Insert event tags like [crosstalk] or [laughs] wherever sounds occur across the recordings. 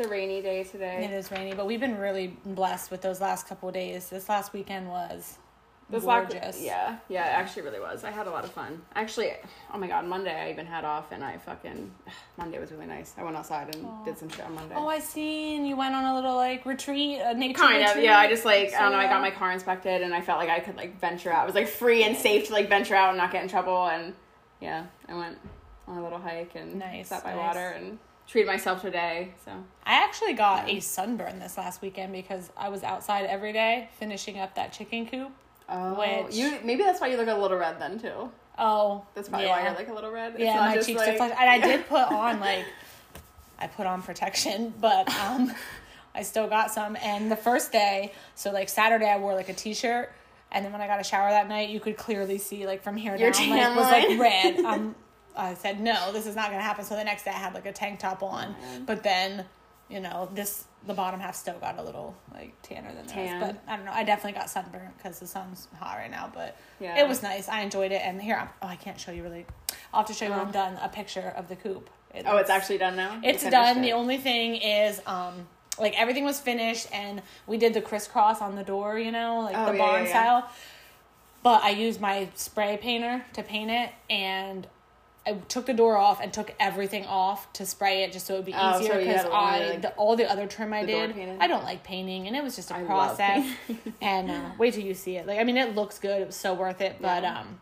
a rainy day today. It is rainy, but we've been really blessed with those last couple of days. This last weekend was This gorgeous. last, yeah, yeah, it actually really was. I had a lot of fun. Actually, oh my god, Monday I even had off, and I fucking [sighs] Monday was really nice. I went outside and did some shit on Monday. Oh, I seen you went on a little like retreat, a nature kind of yeah i just like i don't know i got my car inspected and i felt like i could like venture out it was like free and safe to like venture out and not get in trouble and yeah i went on a little hike and Nice, sat by nice. water and treated myself today so I actually got a sunburn this last weekend because I was outside every day finishing up that chicken coop. oh Which- you maybe that's why you look a little red then too Oh, that's probably yeah. why you're like a little red It's yeah, my cheeks like- are flushed, and I did [laughs] put on like I put on protection, [laughs] but um, I still got some. And the first day, so like Saturday, I wore like a t-shirt, and then when I got a shower that night, you could clearly see like from here Your down, like was like red. Um, [laughs] I said no, this is not gonna happen. So the next day, I had like a tank top on, man. but then. You know, this the bottom half still got a little like tanner than Tan. but I don't know. I definitely got sunburnt because the sun's hot right now, but Yeah. it was nice. I enjoyed it, and here I'm. Oh, I can't show you really. I'll have to show you when. I'm done. A picture of the coop. It oh it's actually done now it's done. it? The only thing is, um, like everything was finished, and we did the crisscross on the door. You know, like Oh, the yeah, barn yeah. style. But I used my spray painter to paint it, and I took the door off and took everything off to spray it just so it would be Oh, easier because only, I like, the, all the other trim I did? I don't like painting and it was just a I process [laughs] and uh, wait till you see it like I mean it looks good it was so worth it but Yeah. um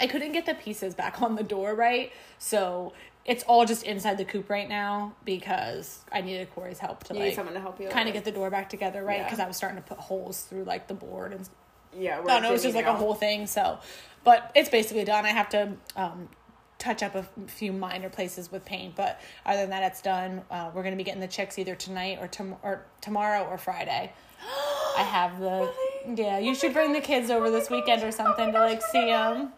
I couldn't get the pieces back on the door right so it's all just inside the coop right now because I needed Corey's help to you need like someone to help you kind of get the door back together right Yeah. because I was starting to put holes through like the board and yeah no, no, it was just like a whole thing. So, but it's basically done. I have to um, touch up a few minor places with paint, but other than that, it's done. Uh, we're gonna be getting the chicks either tonight or tom- or tomorrow or Friday. I [gasps] have the Really? yeah. You Oh should bring the kids over Oh this weekend or gosh. Oh something my to like oh see them.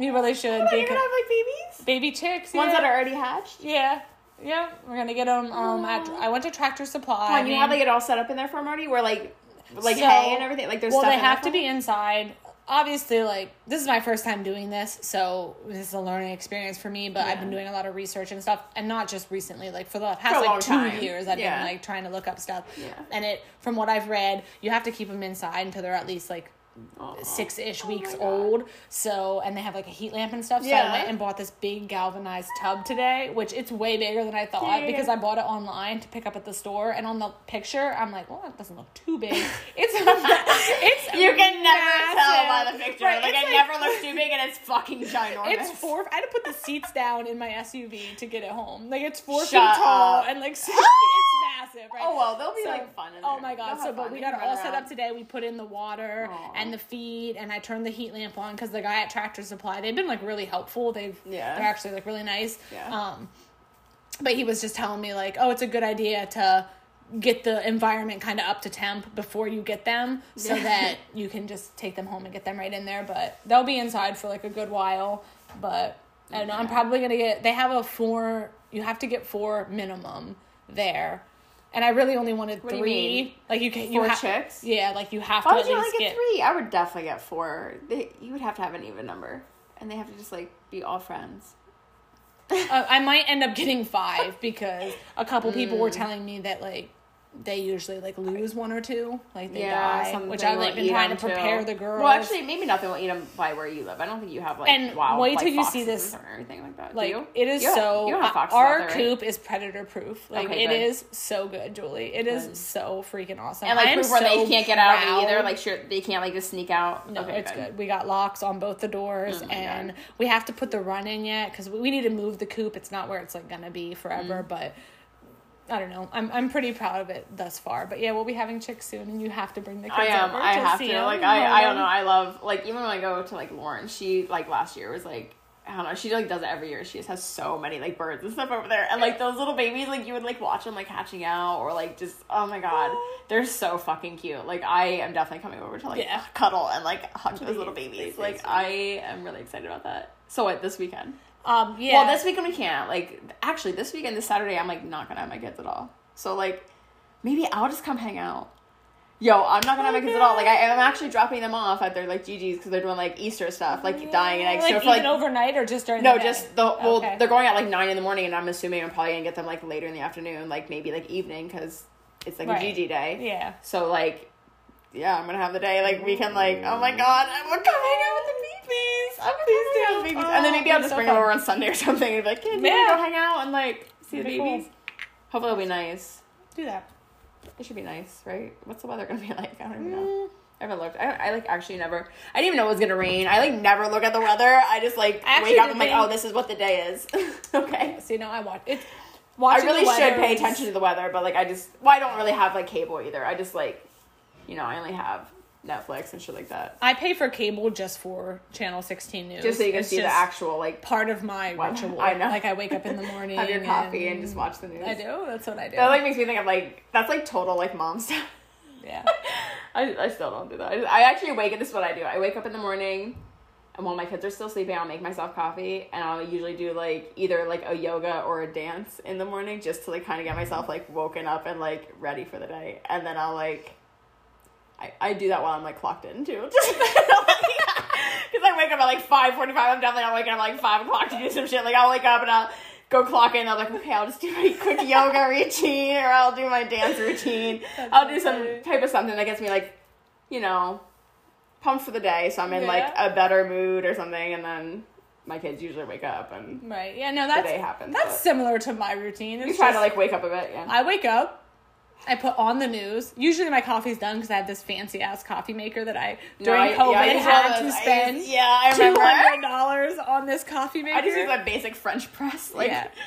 You really should. Are you gonna have like babies baby chicks, ones that are already hatched yeah. Yeah, we're gonna get them. Um, at, I went to Tractor Supply. Come on, you have like it all set up in there for them already where like like So- hay and everything like there's well they have to be inside obviously like this is my first time doing this so this is a learning experience for me but i've been doing a lot of research and stuff and not just recently like for the For past a like two time. years i've Yeah. been like trying to look up stuff Yeah. and it from what i've read you have to keep them inside until they're at least like. Uh-huh. six ish Oh weeks old. So, and they have like a heat lamp and stuff. So Yeah. I went and bought this big galvanized tub today, which it's way bigger than I thought Yeah, yeah, because yeah. I bought it online to pick up at the store. And on the picture, I'm like, well, that doesn't look too big. [laughs] It's it's You can never tell by the picture. Right, like it's it never looks too big, and it's fucking ginormous. It's four. I had to put the seats down in my SUV to get it home. Like it's four Shut feet tall up. and like [gasps] six, it's massive. Right? Oh well, they'll be So- like fun. Oh my god! So, but fun. we got it all set around. up today. We put in the water Aw. and the feed, and I turned the heat lamp on because the guy at Tractor Supply they've been like really helpful. They've Yeah. they're actually like really nice. Yeah. Um, but he was just telling me like, oh, it's a good idea to get the environment kind of up to temp before you get them so that [laughs] you can just take them home and get them right in there but they'll be inside for like a good while but i don't know i'm probably gonna get they have a four you have to get four minimum there and i really only wanted What you three mean? like you can you Four ha- chicks. yeah like you have Why to would at you only get get three? I would definitely get four. They, you would have to have an even number, and they have to just like be all friends. uh, I might end up getting five because a couple people Mm. were telling me that like they usually like lose one or two, like they yeah, die, which I've like been trying to 'em, too. prepare the girls. Well, actually, maybe nothing will eat them by where you live. I don't think you have like And wild. wait like, till you see this- or anything like that. Do like you? it is You so have foxes our there, right? coop is predator proof. Like Okay, it good. is so good, Julie. It is Good. so freaking awesome. and like where so they can't get out proud. either. Like sure, they can't like just sneak out. No, okay, it's good. We got locks on both the doors, Oh and God. we have to put the run in yet because we we need to move the coop. It's not where it's like gonna be forever, Mm. but I don't know. I'm I'm pretty proud of it thus far. But yeah, we'll be having chicks soon, and you have to bring the kids I am. over I to have to. Like I, I don't oh. know. I love like even when I go to like Lauren, she like last year was like I don't know. She like does it every year. She just has so many like birds and stuff over there, and like those little babies, like you would like watch them like hatching out, or like just oh my god, they're so fucking cute. Like I am definitely coming over to like Yeah. cuddle and like hug those little babies. Like. I am really excited about that. So what this weekend? Um, yeah. Well, this weekend we can't. Like actually, this weekend, this Saturday, I'm like not gonna have my kids at all. So like maybe I'll just come hang out. Yo, I'm not gonna have my kids at all. Like I am actually dropping them off at their like GG's because they're doing like Easter stuff, like dying and eggs. Like so for even like overnight or just during no, the day? just the well, Okay. they're going at like nine in the morning, and I'm assuming I'm probably gonna get them like later in the afternoon, like maybe like evening because it's like Right. a GG day. Yeah. So like, yeah, I'm gonna have the day like we can like oh my god, I'm gonna come hang out with the babies. I'm gonna Please hang out with the do. babies, and then maybe I'll just bring them over on Sunday or [laughs] something and be like, yeah, Yeah. go hang out and like see the That'd be cool. babies. Hopefully it'll be nice. Do that. It should be nice, right? What's the weather gonna be [laughs] like? I don't even Mm. know. I haven't looked. I, I like actually never. I didn't even know it was gonna rain. I like never look at the weather. I just like I actually wake up. I'm like, oh, this is what the day is. [laughs] okay. So you know, I watch it. I Watching really the should weather pay is- attention to the weather, but like I just well, I don't really have like cable either. I just like, you know, I only have Netflix and shit like that, I pay for cable just for Channel 16 News. just so you can It's see the actual like part of my Wow. ritual. I know. Like I wake up in the [laughs] morning, have your coffee and just watch the news. I do. That's what I do. That like makes me think of like that's like total like mom stuff. yeah. [laughs] I, I still don't do that. I, I actually wake. This is what I do. I wake up in the morning, and while my kids are still sleeping, I'll make myself coffee, and I'll usually do like either like a yoga or a dance in the morning, just to like kind of get myself like woken up and like ready for the day, and then I'll like. I, I do that while I'm like clocked in too, [laughs] because [laughs] I wake up at like five forty five. I'm definitely not waking up at like five o'clock to do some shit. Like I'll wake up and I'll go clock in. I'm like, okay, I'll just do my quick [laughs] yoga routine, or I'll do my dance routine. That's I'll do some funny. type of something that gets me like, you know, pumped for the day. So I'm in like a better mood or something, and then my kids usually wake up and Right. Yeah. No, the that's day happens. that's similar to my routine. It's try to like wake up a bit. Yeah. I wake up. I put on the news. Usually my coffee's done because I have this fancy ass coffee maker that I during I- yeah, COVID I had to those. I spend yeah, I two remember. hundred dollars on this coffee maker. I just use a basic French press. Like, Yeah. [laughs]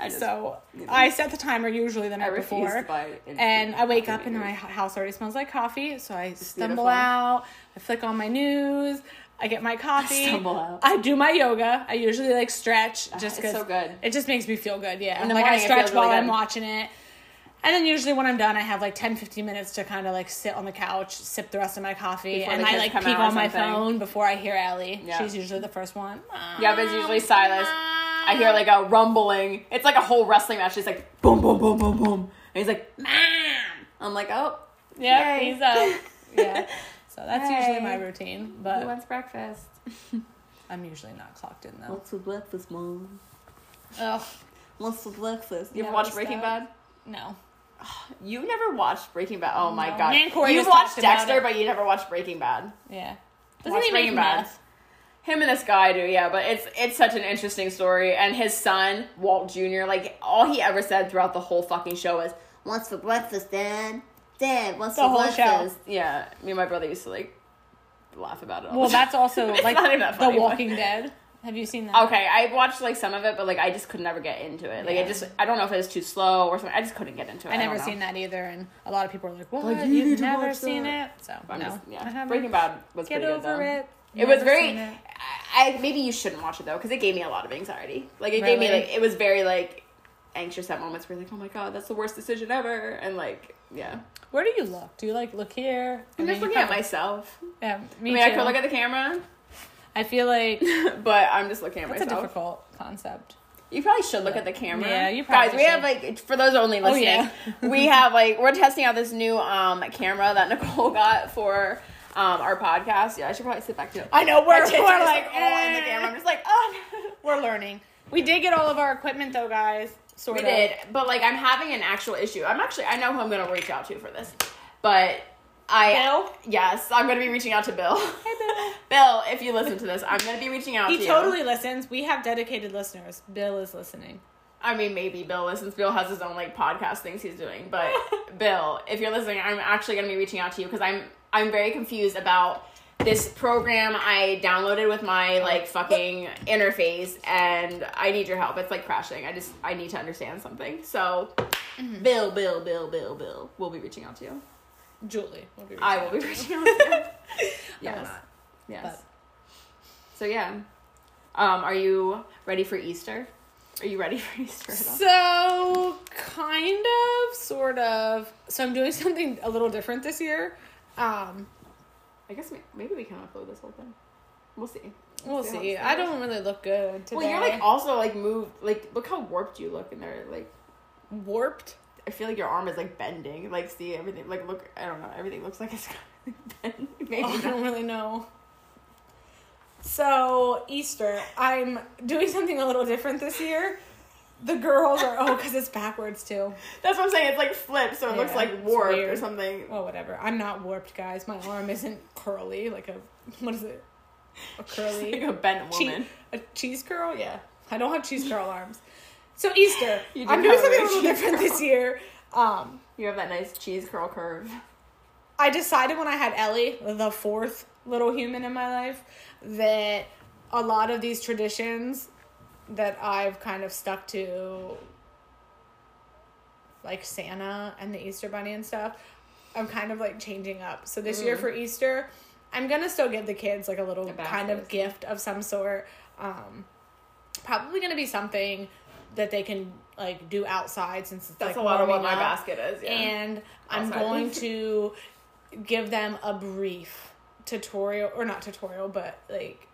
I just, so. I set the timer usually the I night refuse before. to buy instant And I wake coffee up and my makers. house already smells like coffee. So I stumble beautiful. out. I flick on my news. I get my coffee. Stumble out. I do my yoga. I usually like stretch ah, just it's because so good. It just makes me feel good. Yeah. In the like morning, I it stretch feels while really I'm good. watching it. And then usually when I'm done, I have like 10, 15 minutes to kind of like sit on the couch, sip the rest of my coffee, Before and I like come peek on my phone before I hear Ellie. Yeah. She's usually the first one. Yeah, but it's usually Silas. I hear like a rumbling. It's like a whole wrestling match. It's like boom, boom, boom, boom, boom. And he's like, Mom. I'm like, oh, Yeah, Yay. he's up. [laughs] Yeah. So that's usually my routine, But who but wants breakfast? [laughs] I'm usually not clocked in though. for breakfast, mom? Ugh, What's for breakfast? You ever Yeah, watched what's Breaking that? Bad? no. [sighs] You never watched Breaking Bad? Oh my god! Me and Corey You've just watched talked about Dexter, it. but you never watched Breaking Bad. Yeah. Watch Doesn't he make Breaking Bad. meth? Him and this guy do, yeah, but it's it's such an interesting story. And his son, Walt Jr., like all he ever said throughout the whole fucking show is, "What's for breakfast, Dad? Dad, what's The for whole show. Yeah, me and my brother used to like laugh about it. All Well, the time. that's also [laughs] It's like not even that The funny, but- Walking Dead. Have you seen that? Okay, I watched like some of it, but like I just could never get into it. Like I just I don't know if it was too slow or something. I just couldn't get into it. I never don't seen that either, and a lot of people are like, "What? Like, you You've never seen that." it?" So I'm no, just- I yeah, haven't. Breaking Bad was Get pretty over good, though. it. It was Never very. it. I, I maybe you shouldn't watch it though because it gave me a lot of anxiety. Like it gave me like it was very like anxious at moments where you're like oh my god that's the worst decision ever and like yeah. Where do you look? Do you like look here? I'm I just mean, you looking at myself. Yeah, me I mean I could look at the camera, I feel like [laughs] but I'm just looking at myself. that's a difficult concept. You probably should look at the camera. Yeah, you guys. probably We have like for those only listening, Oh, listening. yeah. [laughs] we have like we're testing out this new um camera that [laughs] Nicole got for um our podcast. Yeah, I should probably sit back too. I know we're, we're like all in the camera. I'm just like oh. We're learning. We did get all of our equipment though, guys. Sort We of. did, but like I'm having an actual issue. I'm actually I know who I'm gonna reach out to for this, but I Bill? yes I'm gonna be reaching out to Bill. Hey, Bill. [laughs] Bill, if you listen to this, I'm gonna be reaching out to you. He to totally you. listens. We have dedicated listeners. Bill is listening. I mean, maybe Bill listens. Bill has his own like podcast things he's doing, but [laughs] Bill, if you're listening, I'm actually gonna be reaching out to you because I'm I'm very confused about this program I downloaded with my like fucking interface and I need your help. It's like crashing. I just I need to understand something. So Mm-hmm. Bill, Bill, Bill, Bill, Bill. We'll be reaching out to you. Julie will be. I will be reaching out to you. No, [laughs] we're yes. not. Yes. But- So yeah. Um, are you ready for Easter? Are you ready [laughs] for Easter at all? So, kind of, sort of. So, I'm doing [laughs] something a little different this year. Um, I guess maybe we can upload this whole thing. We'll see. we'll See see. I don't really look good today. Well, you're like also like moved. Like, look how warped you look in there. Like, warped. I feel like your arm is like bending. Like see everything. Like look. I don't know. Everything looks like it's [laughs] bending. Maybe Oh, I don't really know. So Easter, I'm doing something a little different this year. The girls are oh, because it's backwards too. That's what I'm saying. It's like flipped, so it looks like warped or something. Well, whatever. I'm not warped, guys. My arm isn't curly like a what is it? A [laughs] curly like a bent che- woman. a cheese curl. Yeah, I don't have cheese curl arms. So Easter, [laughs] I'm doing something a little different this year. Um, You have that nice cheese curl curve. I decided when I had Ellie, the fourth little human in my life, that a lot of these traditions that I've kind of stuck to, like Santa and the Easter Bunny and stuff, I'm kind of like changing up. So this year Mm. for Easter, I'm gonna still give the kids like a little kind of gift of some sort. Um, probably gonna be something that they can like do outside since it's That's like a lot of what my up basket is. Yeah. and I'm going [laughs] to give them a brief tutorial or not tutorial, but like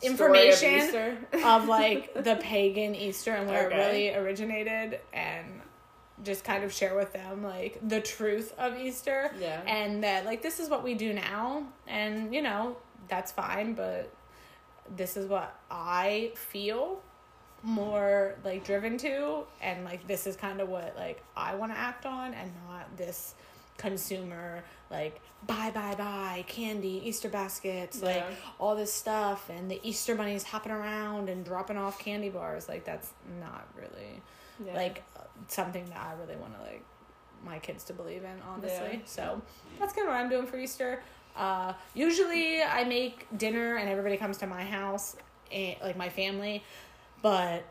Story of information Easter. of, [laughs] like the pagan Easter and where Okay. it really originated and just kind of share with them like the truth of Easter Yeah. and that like this is what we do now and you know that's fine but this is what I feel more like driven to and like this is kind of what like I want to act on and not this consumer like buy buy buy candy Easter baskets like all this stuff and the Easter bunnies hopping around and dropping off candy bars. Like that's not really Yeah. like something that I really want to like my kids to believe in honestly. Yeah. so that's kind of what I'm doing for Easter. Uh usually I make dinner and everybody comes to my house and like my family but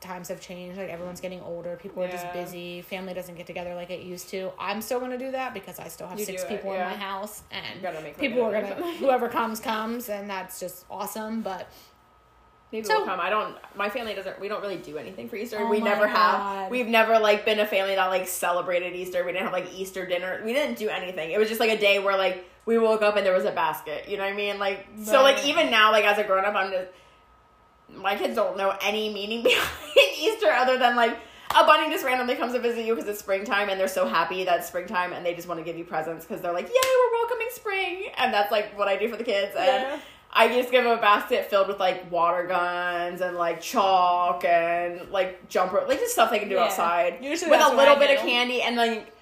times have changed like everyone's getting older people are just busy family doesn't get together like it used to i'm still going to do that because i still have You six people yeah. in my house and people are gonna [laughs] whoever comes comes and that's just awesome but Maybe So- we'll come. I don't. My family doesn't. We don't really do anything for Easter. Oh we never God. have. We've never like been a family that like celebrated Easter. We didn't have like Easter dinner. We didn't do anything. It was just like a day where like we woke up and there was a basket. You know what I mean? Like so. Like even now, like as a grown up, I'm just. My kids don't know any meaning [laughs] behind Easter other than like a bunny just randomly comes to visit you because it's springtime and they're so happy that it's springtime and they just want to give you presents because they're like, yay, we're welcoming spring. And that's like what I do for the kids. And Yeah. I just give them a basket filled with like water guns and like chalk and like jumper, like just stuff they can do Yeah. outside Usually with a little bit of candy. And like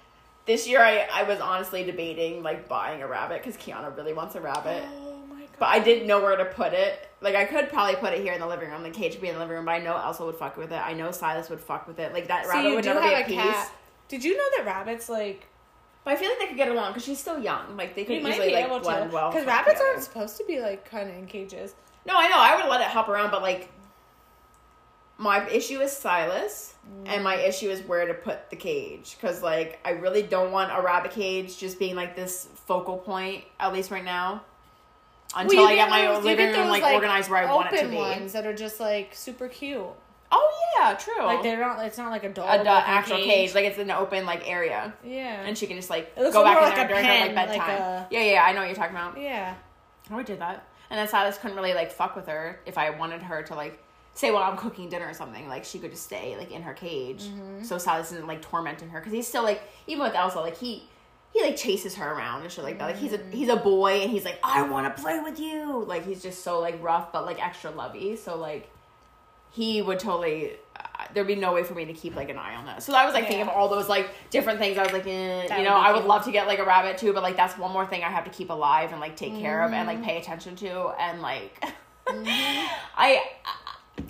this year, I I was honestly debating like buying a rabbit because Kiana really wants a rabbit. oh my god But I didn't know where to put it. Like I could probably put it here in the living room. The cage would be in the living room, but I know Elsa would fuck with it. I know Silas would fuck with it. Like that so rabbit would never have be a at peace. cat did you know that rabbits like But I feel like they could get along because she's still young. Like they could you easily be like blend well. because together. rabbits aren't supposed to be like kind of in cages No, I know. I would let it hop around, but like, my issue is Silas, and my mm. issue is where to put the cage. Because like, I really don't want a rabbit cage just being like this focal point. At least right now, until Well, I get my you living room those, like, organized where I want it to be. ones that are just like super cute Oh yeah, true. like they're not it's not like a dog a, looking actual cage. like it's an open like area, yeah and she can just like go back in like there during her pen, like like bedtime. a- Yeah, yeah, I know what you're talking about. yeah I would do that. And that's then Silas couldn't really like fuck with her if I wanted her to like say while I'm cooking dinner or something. Like she could just stay like in her cage, Mm-hmm. so Silas isn't like tormenting her because he's still like even with Elsa like he he like chases her around and shit like that. Like he's a Mm. he's a boy and he's like I want to play with you. Like he's just so like rough but like extra lovey. So like he would totally. Uh, there'd be no way for me to keep like an eye on that. So I was like thinking of all those like different things. I was like, eh, you know, I would love to get like a rabbit too, but like that's one more thing I have to keep alive and like take care of and Mm-hmm. like pay attention to and like [laughs] I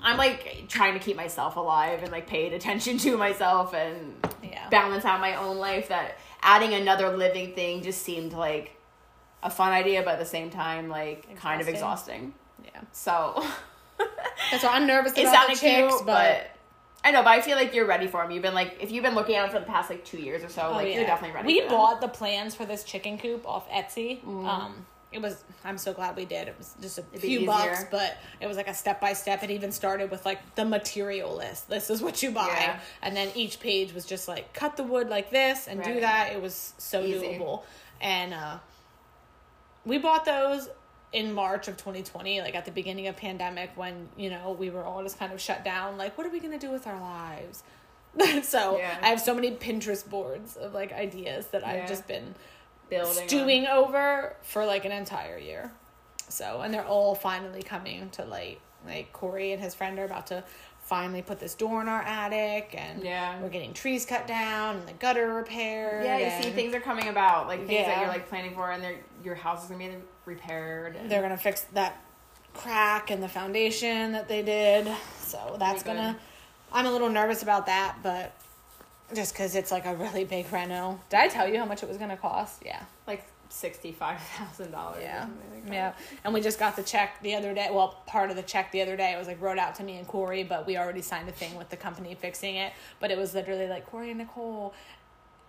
I'm like trying to keep myself alive and like paid attention to myself and Yeah. balance out my own life that adding another living thing just seemed like a fun idea but at the same time like kind of Exhausting. exhausting. yeah So that's why i'm nervous [laughs] it about sounded chicks cute, but, but I know, but I feel like you're ready for them. You've been like, if you've been looking at them for the past like two years or so, Oh, like yeah. you're definitely ready. we for them. bought the plans for this chicken coop off etsy Mm-hmm. um it was i'm so glad we did it was just a be few bucks but it was like a step by step it even started with like the material list this is what you buy Yeah. and then each page was just like cut the wood like this and do that it was so Easy. doable and uh we bought those in March of 2020, like at the beginning of pandemic when, you know, we were all just kind of shut down. Like, what are we going to do with our lives? [laughs] so Yeah. I have so many Pinterest boards of like ideas that Yeah. I've just been Building. stewing over for like an entire year. So, and they're all finally coming to light. Like Corey and his friend are about to finally put this door in our attic, and Yeah. we're getting trees cut down and the gutter repaired. Yeah, you see things are coming about, like things that you're like planning for, and they're, your house is gonna be repaired. and- They're gonna fix that crack in the foundation that they did. So that's gonna. I'm a little nervous about that, but just because it's like a really big reno. Did I tell you how much it was gonna cost? Yeah. like sixty five thousand dollars. Yeah. Yeah. And we just got the check the other day. Well, part of the check the other day. It was like wrote out to me and Corey, but we already signed a thing with the company fixing it. But it was literally like Corey and Nicole,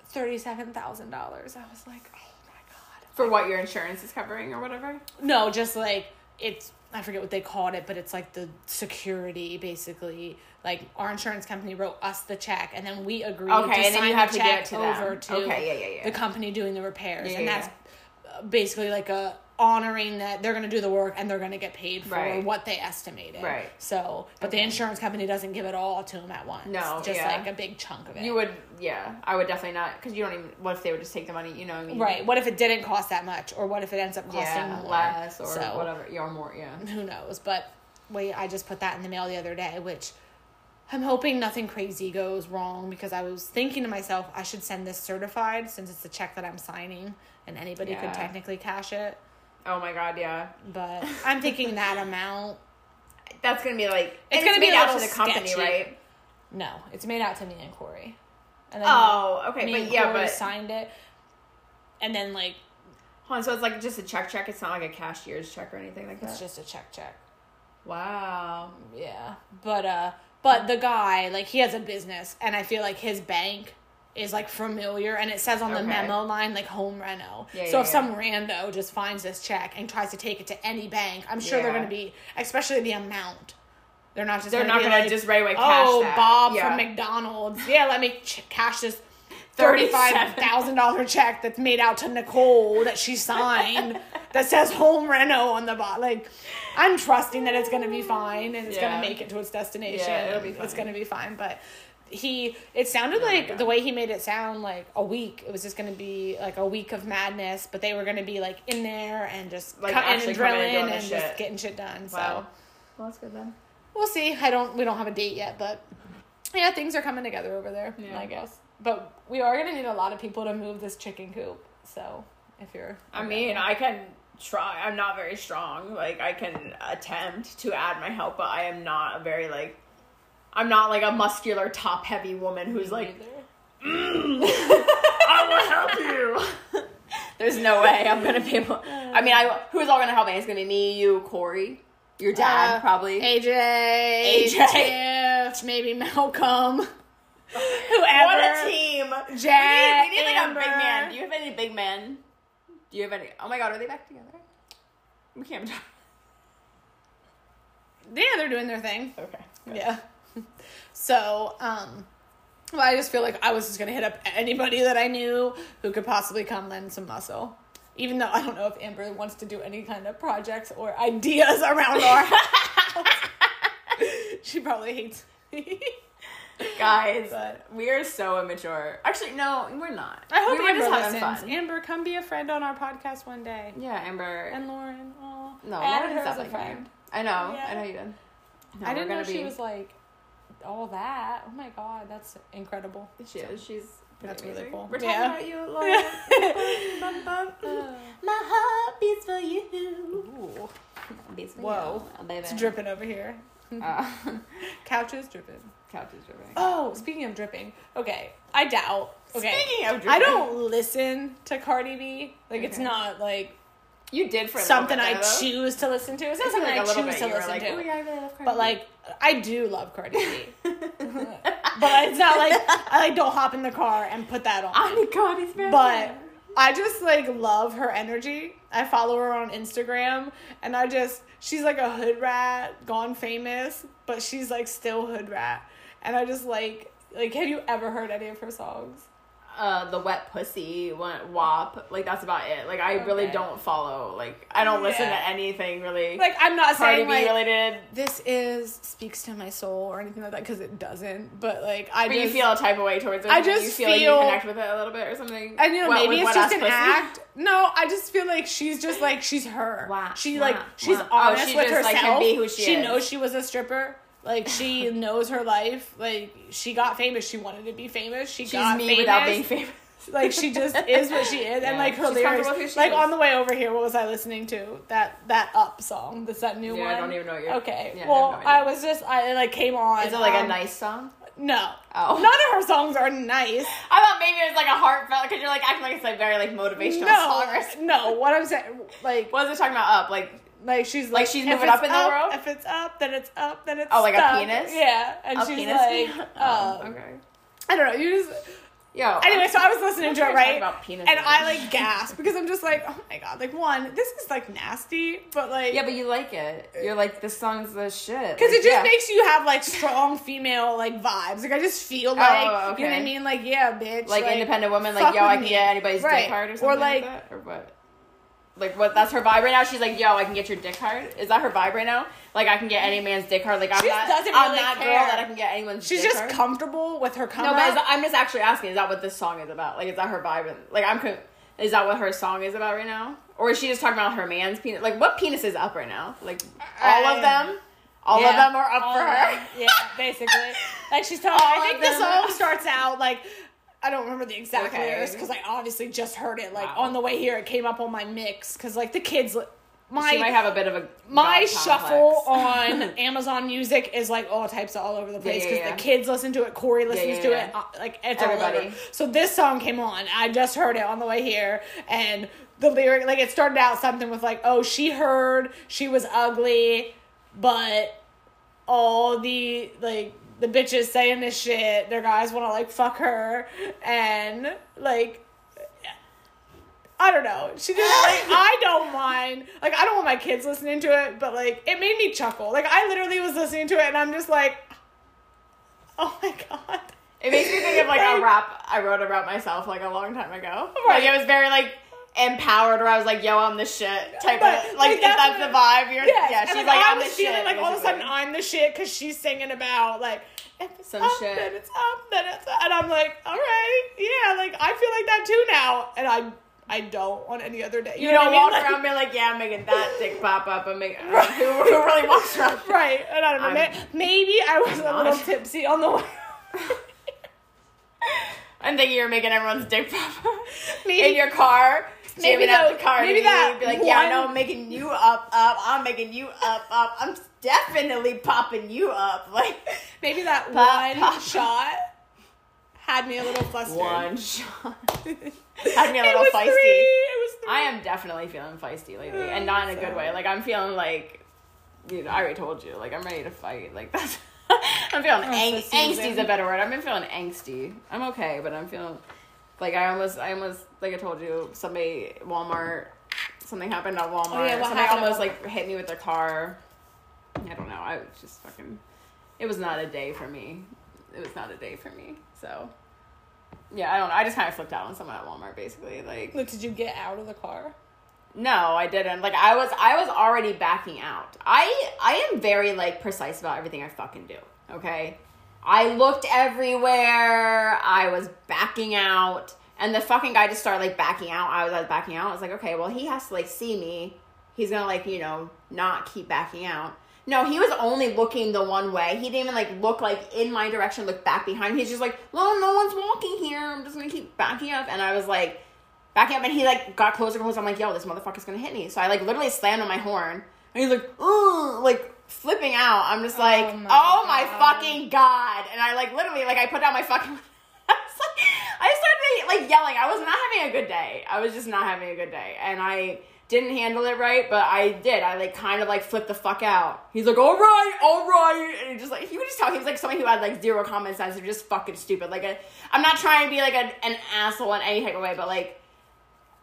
thirty-seven thousand dollars. I was like, oh my god. For what your insurance is covering or whatever. No, just like it's. I forget what they called it, but it's like the security, basically. Like our insurance company wrote us the check, and then we agreed Okay, to and then sign you have the to check it to them. over to Okay, yeah, yeah, yeah. the company doing the repairs, and that's basically like a honoring that they're going to do the work and they're going to get paid for Right. what they estimated. Right. So, but the insurance company doesn't give it all to them at once. No, just yeah. like a big chunk of it. You would, yeah. I would definitely not, because you don't even. What if they would just take the money? You know what I mean? right? What if it didn't cost that much, or what if it ends up costing Yeah, more? less or So- whatever. Yeah, or more. Yeah. who knows but wait i just put that in the mail the other day which i'm hoping nothing crazy goes wrong because i was thinking to myself i should send this certified since it's a check that i'm signing and anybody Yeah. could technically cash it Oh my god, yeah. but i'm thinking that amount [laughs] That's gonna be like It's gonna be made a out to the company, sketchy. right? no it's made out to me and corey and then Oh, okay, me but yeah, corey but signed it and then like hold on, so it's like just a check, check. It's not like a cashier's check or anything like that. it's just a check check wow. Yeah. But uh but the guy, like he has a business and I feel like his bank is like familiar and it says on the Okay. memo line like home reno. Yeah, so yeah, if yeah. some rando just finds this check and tries to take it to any bank, I'm sure they're gonna be especially the amount. They're not just They're gonna not be gonna just right away oh, cash Oh, that. Bob from McDonald's. Yeah, let me ch- cash this thirty-five thousand dollar check that's made out to Nicole that she signed [laughs] that says home reno on the bot. Like, I'm trusting that it's gonna be fine and it's Yeah. gonna make it to its destination. Yeah, it'll be It's gonna be fine. But he, it sounded Oh like the way he made it sound like a week. It was just gonna be like a week of madness, but they were gonna be like in there and just Like, cutting and coming and drilling and, just getting shit done. So Well, that's good then. we'll see. I don't. We don't have a date yet, but yeah, things are coming together over there. Yeah. I guess. But we are gonna need a lot of people to move this chicken coop. So if you're, I mean, I can try. I'm not very strong. Like I can attempt to add my help, but I am not a very like. I'm not like a muscular, top heavy woman who's like, [laughs] I will help you. [laughs] There's no way I'm gonna be able. I mean, I who's all gonna help me? It's gonna be me, you, Corey, your dad, Uh, probably. AJ, AJ. Tiff, maybe Malcolm, whoever. [laughs] What a team! Jack, we need, we need like a big man. Do you have any big men? Do you have any? Oh my god, are they back together? We can't. talk. Yeah, they're doing their thing. Okay. Yeah. [laughs] So, um, well, I just feel like I was just gonna hit up anybody that I knew who could possibly come lend some muscle. Even though I don't know if Amber wants to do any kind of projects or ideas around our [laughs] house. [laughs] she probably hates me. Guys, But- we are so immature. Actually, no, we're not. I hope we Amber just listens. fun. Amber, come be a friend on our podcast one day. Yeah, Amber. And Lauren, oh, no, I added Lauren her is a friend. I know. Yeah. I know you did. No, I didn't know she be- was like all that. Oh my god, that's incredible. She is. She's. pretty That's really cool. We're talking Yeah. about you, Lauren. [laughs] Bum, bum. My heart beats for you. Ooh, Beats for Whoa. you, baby. it's dripping over here. [laughs] Uh, Couch is dripping. couch is dripping. Oh, speaking of dripping, okay, I doubt. Okay, Speaking of dripping, I don't listen to Cardi B. Like, it's not like You did for a something bit I though. choose to listen to. It's not It's something like I choose bit. to listen like, to. "Oh, yeah, I really love Cardi But like, I do love Cardi B. [laughs] but it's not like I like don't hop in the car and put that on. I Cardi's. But I just like love her energy. I follow her on Instagram and I just she's like a hood rat, gone famous, but she's like still hood rat. And I just like like have you ever heard any of her songs? Uh the wet pussy one WAP. Like that's about it. Like I really don't follow. Like I don't listen to anything really Like I'm not Cardi saying B like related. this is speaks to my soul or anything like that because it doesn't. But like I But just you feel a type of way towards it. I and you just feel, like you connect with it a little bit or something. I know What, maybe it's just an pussy? act. No, I just feel like she's just like she's her. Wah, she wah, like she's wah. Oh, honest she with just, like, herself. who she is. knows she was a stripper. Like she knows her life. Like she got famous. She wanted to be famous. She She's got me famous. without being famous. Like she just is what she is, and like her She's lyrics. comfortable with who she Like is. on the way over here, what was I listening to? That that up song. That's that new Yeah, one. I don't even know what you're- Okay, yeah, well, have no I, was just I like came on. Is it like a um, nice song? No. Oh. None of her songs are nice. I thought maybe it was like a heartfelt because you're like acting like it's like very like motivational song. No, Or something. no. What I'm saying, like, what was it talking about? Up like like she's Like like, she's moving up in the world? If it's up, then it's up, then it's up. Oh, like a penis? Yeah, and a she's penis. like, [laughs] oh, um, okay. I don't know. You just Yo. anyway. So I was listening to it right, and I like gasped because I'm just like, oh my god, like one, this is like nasty, but like Yeah, but you like it. You're like this song's the shit. Because Like, it just yeah. makes you have like strong female like vibes. Like I just feel like you know what I mean. Like yeah, bitch. like, independent woman. Like yo, I can me. get anybody's Right. dick hard or Or, something like- like that, or what? Like what? That's her vibe right now. She's like, yo, I can get your dick hard. Is that her vibe right now? Like I can get any man's dick hard. Like I'm She not. doesn't I'm really that care. girl that I can get anyone's. She's just hard. comfortable with her come No, but that, I'm just actually asking: Is that what this song is about? Like, is that her vibe? And, like, I'm. Con- is that what her song is about right now, or is she just talking about her man's penis? Like, what penis is up right now? Like, all of them. All of them are up for her. them. Yeah, basically. Like she's [laughs] talking. I think the song starts out like. I don't remember the exact Okay. lyrics because I obviously just heard it. Like Wow. on the way here, it came up on my mix because like the kids. My she might have a bit of a my shuffle [laughs] on Amazon Music is like all types of all over the place yeah, because yeah. the kids listen to it, Corey listens yeah, to yeah. it, uh, like it's Everybody. So this song came on. I just heard it on the way here, and the lyric like it started out something with like, "Oh, she heard she was ugly, but all the like." The bitches saying this shit, their guys want to like fuck her, and like I don't know. She just [laughs] like I don't mind. Like I don't want my kids listening to it, but like it made me chuckle. Like I literally was listening to it and I'm just like, oh my god. It makes me think of like Like- a rap I wrote about myself like a long time ago. Right. Like it was very like empowered where I was like, yo, I'm the shit type But, of like, like, if that's that's the vibe. You're Yes. yeah, and, she's like, like, I'm the feeling shit. like all of a sudden. I'm the shit because she's singing about like if it's Some up, shit. then it's up, then it's up. and I'm like, all right, yeah, like I feel like that too now, and I I don't on any other day. You know don't what I walk mean? around being like, yeah, I'm making that [laughs] dick pop up. I'm making [laughs] who, who really walks around? Right, and I don't know. I'm- Maybe I was a not. little tipsy on the way. [laughs] I'm thinking you're making everyone's dick pop up Maybe- in your car. Maybe jamming out that- the car. maybe that Be like, yeah, I know one- I'm making you up, up. I'm making you up, up. I'm definitely popping you up. [laughs] Like Maybe that Pop, one pop. shot had me a little flustered. one shot. [laughs] Had me a It little feisty. three. It was three. I am definitely feeling feisty lately, and not in a good way. Like I'm feeling like, you know, I already told you, like I'm ready to fight. Like that's, [laughs] I'm feeling Oh, ang- it's the season. angsty is a better word. I've been feeling angsty. I'm okay, but I'm feeling like I almost, I almost, like I told you, somebody Walmart, something happened at Walmart. Oh, yeah, what somebody almost like hit me with their car. I don't know. I was just fucking. It was not a day for me. It was not a day for me. So. Yeah, I don't know. I just kind of flipped out on someone at Walmart, basically. Like, Look, did you get out of the car? no, I didn't. Like I was I was already backing out. I I am very like precise about everything I fucking do. Okay? I looked everywhere. I was backing out. And the fucking guy just started like backing out. I was, like backing out. I was like, okay, well he has to like see me. He's gonna like, you know, not keep backing out. No, he was only looking the one way. He didn't even like look like in my direction, look back behind. He's just like, well, no one's walking here. I'm just gonna keep backing up. And I was like, backing up, and he like got closer and closer. I'm like, yo, this motherfucker's gonna hit me. So I like literally slammed on my horn, and he's like, ooh, like flipping out. I'm just oh like, Oh oh my my, God. fucking god! And I like literally like I put down my fucking. [laughs] I like- I started like yelling. I was not having a good day. I was just not having a good day, and I didn't handle it right. But I did. I like kind of like flipped the fuck out. He's like, all right, all right, and he just like he would just tell He was like someone who had like zero common sense. Or just fucking stupid. Like a, I'm not trying to be like a, an asshole in any type of way, but like.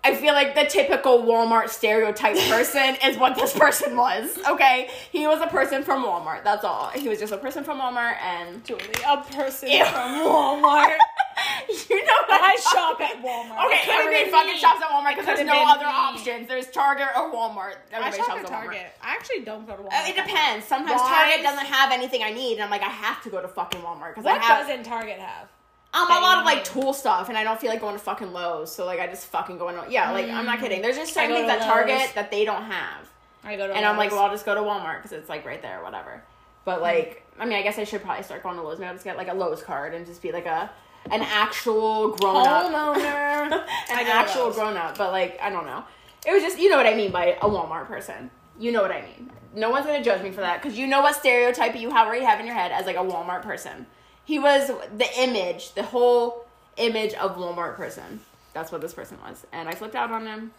I feel like the typical Walmart stereotype [laughs] person is what this person was. Okay, he was a person from Walmart. That's all. He was just a person from Walmart, and Julie, a person Ew. from Walmart. [laughs] you know what I shop at Walmart. Okay, everybody fucking shops at Walmart because there's no other me. options. There's Target or Walmart. I Everybody shop shops at at Walmart. Target. I actually don't go to Walmart. Uh, It depends. Sometimes Why? Target doesn't have anything I need, and I'm like, I have to go to fucking Walmart because I have. What doesn't Target have? Um, a lot of like tool stuff, and I don't feel like going to fucking Lowe's, so like I just fucking go in. Yeah, like I'm not kidding. There's just Mm. Certain things at Target that they don't have, I go to and I'm like, well, I'll just go to Walmart because it's like right there, or whatever. But like, I mean, I guess I should probably start going to Lowe's. Maybe I'll just get like a Lowe's card and just be like a an actual grown up homeowner. [laughs] an actual grown up, but like I don't know. It was just you know what I mean by a Walmart person. You know what I mean. No one's gonna judge me for that because you know what stereotype you have already have in your head as like a Walmart person. He was the image, the whole image of Walmart person. That's what this person was, and I flipped out on him,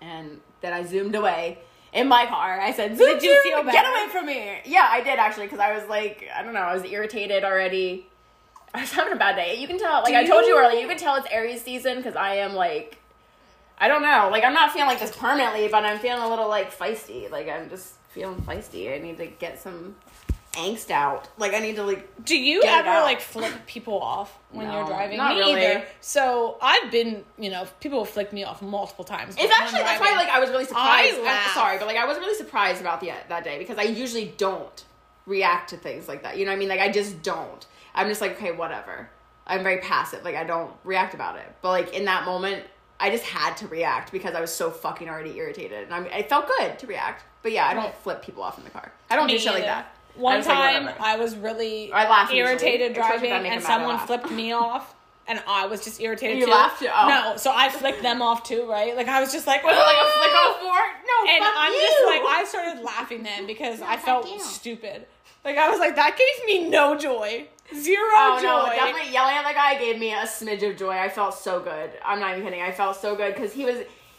and then I zoomed away. In my car, I said, "Zoom, zoom, Get away from me!" Yeah, I did actually, because I was like, I don't know, I was irritated already. [laughs] I was having a bad day. You can tell, like Do I told you you- earlier, you can tell it's Aries season because I am like, I don't know, like I'm not feeling like this permanently, but I'm feeling a little like feisty. Like I'm just feeling feisty. I need to get some angst out. Like I need to like. Do you Get it ever out. like flip [laughs] people off when No, you're driving? not me really. either. So I've been, you know, people have flicked me off multiple times. It's actually that's why like I was really surprised. I'm sorry, but like I was really surprised about the that day because I usually don't react to things like that. You know what I mean? Like I just don't. I'm just like okay, whatever. I'm very passive. Like I don't react about it. But like in that moment, I just had to react because I was so fucking already irritated, and I mean, it felt good to react. But yeah, I don't Right. flip people off in the car. I don't Me do shit like either. that. One just like, time. I was really I laugh irritated I driving, and them mad, I someone flipped me off, and I was just irritated You too. laughed? Oh. No, so I flicked them off too, right? Like I was just like, was [laughs] it like a flick "Ah!" off for? No, and I'm you. just like, I started laughing then because I felt you. stupid. Like I was like, that gave me no joy, zero Oh joy. no, definitely yelling at the guy gave me a smidge of joy. I felt so good. I'm not even kidding. I felt so good because he was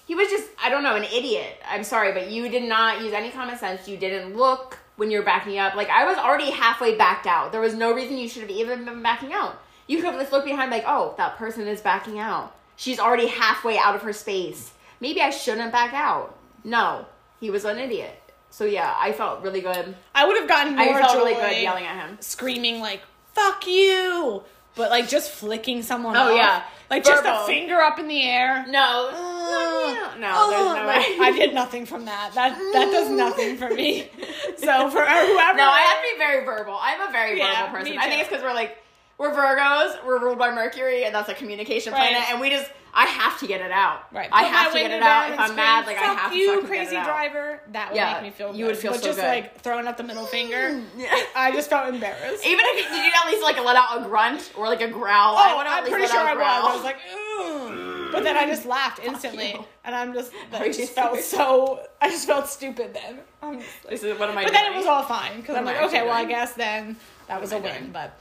he was just I don't know an idiot. I'm sorry, but you did not use any common sense. You didn't look when you're backing up. Like I was already halfway backed out. There was no reason you should have even been backing out. You could have just looked behind like, oh, that person is backing out. She's already halfway out of her space. Maybe I shouldn't back out. No, he was an idiot. So yeah, I felt really good. I would have gotten more I felt really good yelling at him. screaming like "fuck you," but like just flicking someone. Oh, off. yeah. Like just a finger up in the air. No, Uh, no, oh, there's no way. I did nothing from that. That that does nothing for me. [laughs] So for whoever, No, I have to be very verbal. I'm a very Yeah, verbal person. I think it's because we're like we're Virgos, we're ruled by Mercury, and that's a communication Right. planet, and we just I have to get it out. Right. I Put have to get it out. If I'm mad, like I "Fuck have to you, crazy get it out. driver. That would Yeah, make me feel. you would feel but so just good. like throwing up the middle [laughs] finger. Yeah. I just felt embarrassed. Even if did you at least like let out a grunt or like a growl? Oh, I would at I'm least pretty sure I was. I was like, Ugh. but then I just laughed [laughs] instantly, and I'm just, [laughs] I you just felt so. I just felt stupid then. I'm just like- This is what am I but doing? then it was all fine because I'm like, okay, well, I guess then that was a win. doing? But,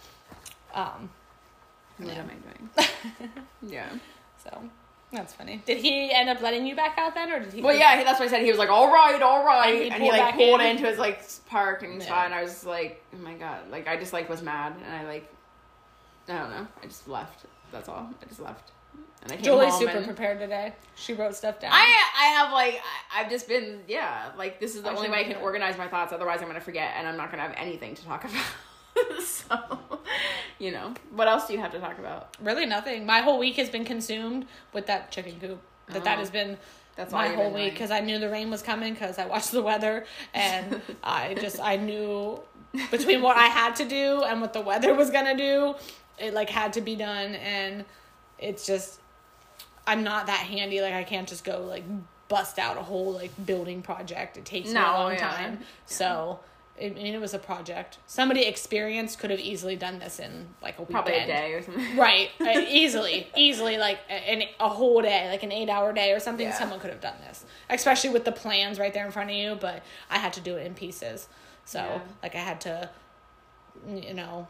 um, What Yeah. am I doing? [laughs] [laughs] Yeah. so that's funny. Did he end up letting you back out then, or did he? Well, yeah, that's what I said. He was like, "All right, all right," And he and he, like pulled in? into his like parking Yeah. spot, and I was like, "Oh my god!" Like I just like was mad, and I like, I don't know, I just left. That's all. I just left, and I came Julie's super and- prepared today. She wrote stuff down. I I have like I, I've just been yeah like this is the I only way I can organize my thoughts. Otherwise, I'm gonna forget, and I'm not gonna have anything to talk [laughs] about. so, you know, what else do you have to talk about? really nothing. My whole week has been consumed with that chicken coop. That that Oh. has been That's my whole week because I knew the rain was coming because I watched the weather and [laughs] I just I knew between what I had to do and what the weather was gonna do, it like had to be done and it's just I'm not that handy. Like I can't just go like bust out a whole like building project. It takes me a long yeah. time. So. I mean, it was a project. Somebody experienced could have easily done this in like a weekend. Probably a day or something. Right, uh, [laughs] easily, easily, like a- an, a whole day, like an eight-hour day or something. Yeah. Someone could have done this, especially with the plans right there in front of you. But I had to do it in pieces, so Yeah. like I had to, you know,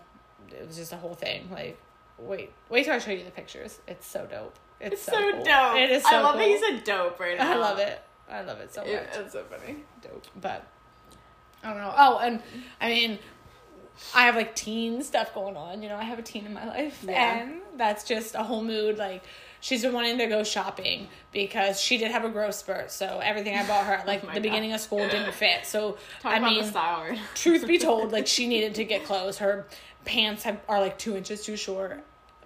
it was just a whole thing. Like, wait, wait till I show you the pictures. It's so dope. It's, It's so, cool. dope. It is. So I love cool. that you said dope right now. I love it. I love it so much. It- it's so funny. Dope, but I don't know. Oh, and I mean, I have like teen stuff going on. You know, I have a teen in my life, Yeah. and that's just a whole mood. Like she's been wanting to go shopping because she did have a growth spurt. So everything I bought her at like [laughs] Oh the God. beginning of school didn't fit. So Talk I mean, the style word. [laughs] truth be told, like she needed to get clothes. Her pants have, are like two inches too short.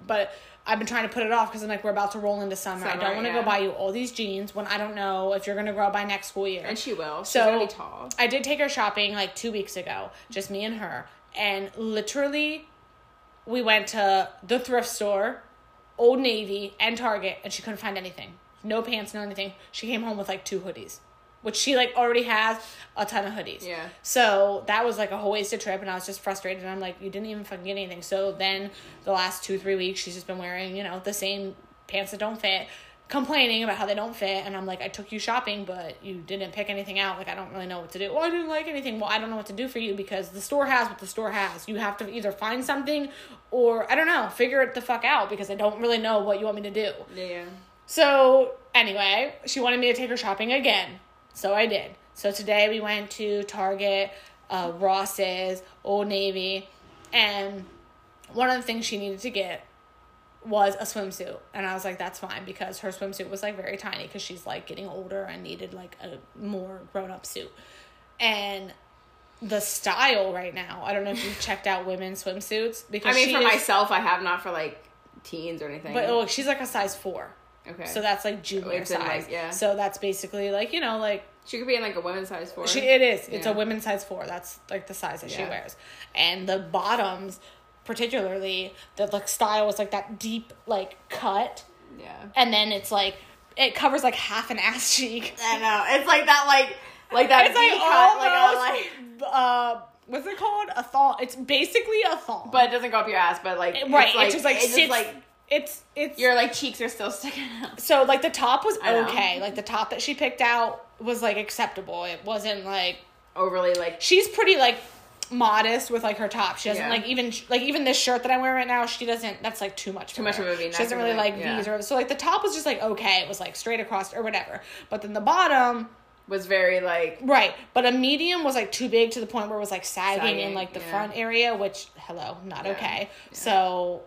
But I've been trying to put it off because I'm like, we're about to roll into summer. I don't want to yeah. go buy you all these jeans when I don't know if you're gonna grow by next school year. And she will. She's So- gonna be tall. I did take her shopping like two weeks ago, just me and her, and literally, we went to the thrift store, Old Navy, and Target, and she couldn't find anything. No pants, no anything. She came home with like two hoodies, which she like already has a ton of hoodies. Yeah. So that was like a whole wasted trip, and I was just frustrated. And I'm like, you didn't even fucking get anything. So then the last two three weeks, she's just been wearing you know the same pants that don't fit, complaining about how they don't fit. And I'm like, I took you shopping, but you didn't pick anything out. Like I don't really know what to do. Well, I didn't like anything. Well, I don't know what to do for you because the store has what the store has. You have to either find something or I don't know, figure it the fuck out because I don't really know what you want me to do. Yeah. So anyway, she wanted me to take her shopping again. So I did. So today we went to Target, uh, Ross's, Old Navy, and one of the things she needed to get was a swimsuit. And I was like, that's fine because her swimsuit was like very tiny because she's like getting older and needed like a more grown up suit. And the style right now, I don't know if you've [laughs] checked out women's swimsuits because I mean, for is- myself, I have not for like teens or anything. but oh, she's like a size four. Okay. So that's like junior It's size. like, yeah. So that's basically like you know like she could be in like a women's size four. she it is. It's a women's size four. That's like the size that she wears, and the bottoms, particularly the like style was like that deep like cut, yeah. and then it's like it covers like half an ass [laughs] cheek. I know. It's like that, like, like that. It's like cut, like, on, almost like, uh what's it called a thong? It's basically a thong, but it doesn't go up your ass. But like, It- right? it's, like, it just like it's sits. like it's it's your like cheeks are still sticking out. So like the top was okay. Like the top that she picked out was like acceptable. It wasn't like Overly like she's pretty like modest with like her top. She doesn't Yeah. like even like even this shirt that I'm wearing right now. She doesn't. That's like too much. Too for much her. of a V-neck She doesn't really like something, V's or so like the top was just like okay. It was like straight across or whatever. But then the bottom. was very like Right, but a medium was like too big to the point where it was like sagging, in like the yeah. front area, which hello, not Yeah, okay. yeah. So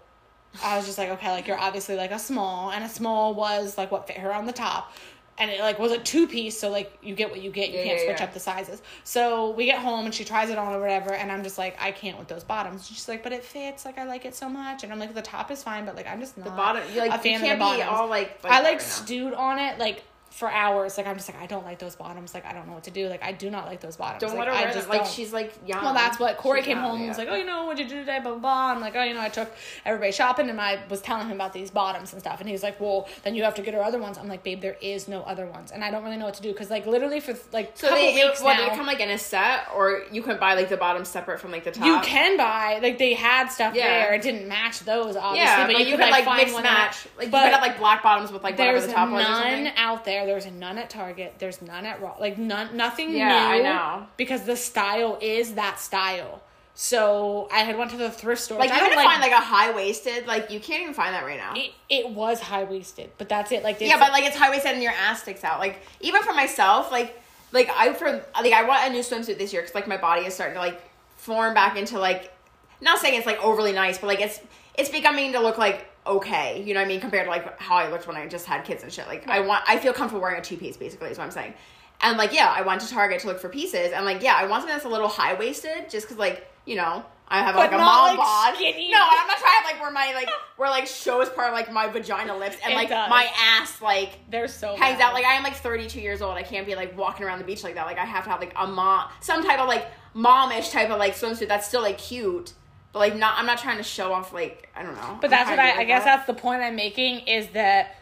I was just like, okay, like you're obviously like a small, and a small was like what fit her on the top. And it like was a two piece, so like you get what you get. You Yeah, can't yeah, switch yeah. up the sizes. So we get home and she tries it on or whatever, and I'm just like, I can't with those bottoms. She's like, but it fits. Like I like it so much, and I'm like, the top is fine, but like I'm just not the bottom. You like a fan you of the can't be all like. I like right stewed on it like for hours. Like I'm just like I don't like those bottoms. Like I don't know what to do. Like I do not like those bottoms. Don't like, let her I wear just them. Like don't. she's like yeah. Well, that's what Corey She's came home and was like, oh, you know, what'd you do today? Blah, blah, blah. I'm like, oh, you know, I took everybody shopping and I was telling him about these bottoms and stuff. And he's like, well, then you have to get her other ones. I'm like, babe, there is no other ones. And I don't really know what to do because, like, literally for like So couple they, weeks what, now, did it come like in a set, or you could buy like the bottoms separate from like the top? you can buy, like, they had stuff Yeah. there. It didn't match those, obviously. Yeah, but, but, you, you, could, like, find mix match. that- Like but you could have like black bottoms with like whatever there's the top was or none out there. There's none at Target. There's none at Raw. Like none, nothing Yeah, new. I know. because the style is that style. So I had went to the thrift store. Like you I can don't find like a high waisted. Like you can't even find that right now. it, it was high waisted, but that's it. Like yeah, but like it's high waisted and your ass sticks out. Like even for myself, like like I for like I want a new swimsuit this year because like my body is starting to like form back into like not saying it's like overly nice, but like it's it's becoming to look like okay. You know what I mean? Compared to like how I looked when I just had kids and shit. Like I want I feel comfortable wearing a two piece basically is what I'm saying. And like yeah, I went to Target to look for pieces and like yeah, I want something that's a little high waisted just because like you know. I have But like a mom like, bod. skinny. No, I'm not trying to like where my like [laughs] where like shows part of like my vagina lips and It like does. my ass like they're so hangs bad. out. Like I am like 32 years old. I can't be like walking around the beach like that. Like I have to have like a mom, some type of like momish type of like swimsuit that's still like cute, but like not. I'm not trying to show off like I don't know. But I'm that's what I, be I guess that. that's the point I'm making is that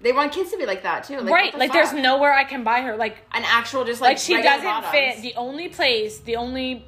they want kids to be like that too. Like, right, the like there's nowhere I can buy her like an actual just like like she doesn't bottoms. fit. The only place, the only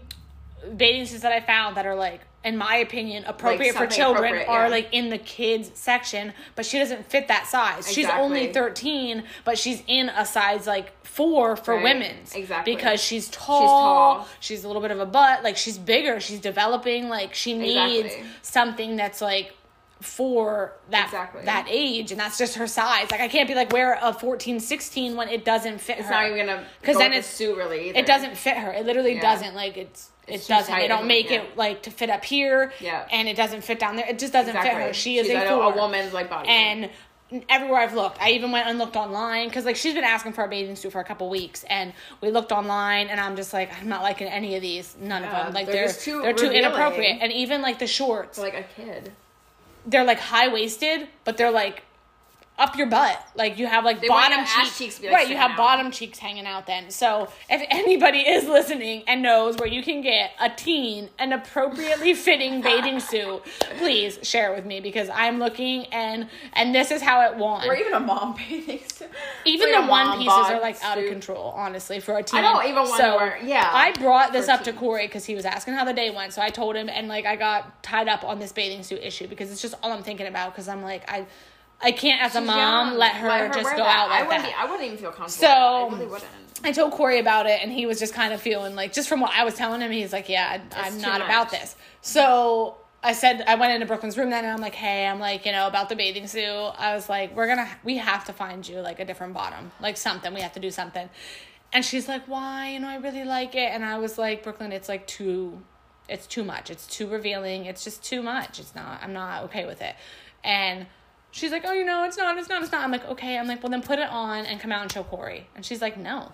bathing suits that I found that are like, in my opinion, appropriate for children appropriate, are yeah. like in the kids section. But she doesn't fit that size. She's only thirteen, but she's in a size like four for Right, women's. exactly. because she's tall. tall. She's a little bit of a butt. Like she's bigger. She's developing. Like she needs Exactly. something that's like for that Exactly. that age and that's just her size like i can't be like wear a 14 16 when it doesn't fit It's her not even gonna 'Cause because then it's- suit really. Either. it doesn't fit her. It literally Yeah. doesn't. Like it's it It's too doesn't. They don't make it? it like to fit up here. Yeah. And it doesn't fit down there. It just doesn't fit her. She is She's a a, a woman's like body. And everywhere I've looked, I even went and looked online because like she's been asking for a bathing suit for a couple weeks, and we looked online, and I'm just like I'm not liking any of these. None Yeah, of them. Like they're they're just too they're too inappropriate, and even like the shorts. For, like a kid. they're like high waisted, but they're like up your butt. Like you have like They bottom cheeks. cheeks be, like, right, you have out. bottom cheeks hanging out then. So if anybody [laughs] is listening and knows where you can get a teen an appropriately [laughs] fitting bathing suit, please share it with me because I'm looking and and this is how it won. Or even a mom bathing suit. [laughs] Even Like the one pieces are like out of control, honestly, for a teen. don't even want to wear- yeah, I brought this up to. Corey because he was asking how the day went. So I told him, and like I got tied up on this bathing suit issue because it's just all I'm thinking about. Because I'm like, I, I can't as a mom young. let her, just go that. out like I wouldn't that. Be, I wouldn't even feel comfortable. So-. I really wouldn't. I told Corey about it, and he was just kind of feeling like, just from what I was telling him, he's like, yeah, I, I'm not much. about this. So I said, I went into Brooklyn's room then, and I'm like, hey, I'm like, you know, about the bathing suit. I was like, we're gonna, we have to find you like a different bottom, like something. We have to do something. And she's like, why? You know, I really like it. And I was like, Brooklyn, it's like too, it's too much. It's too revealing. It's just too much. It's not, I'm not okay with it. And she's like, oh, you know, it's not, it's not, it's not. I'm like, okay. I'm like, well, then put it on and come out and show Corey. And she's like, no.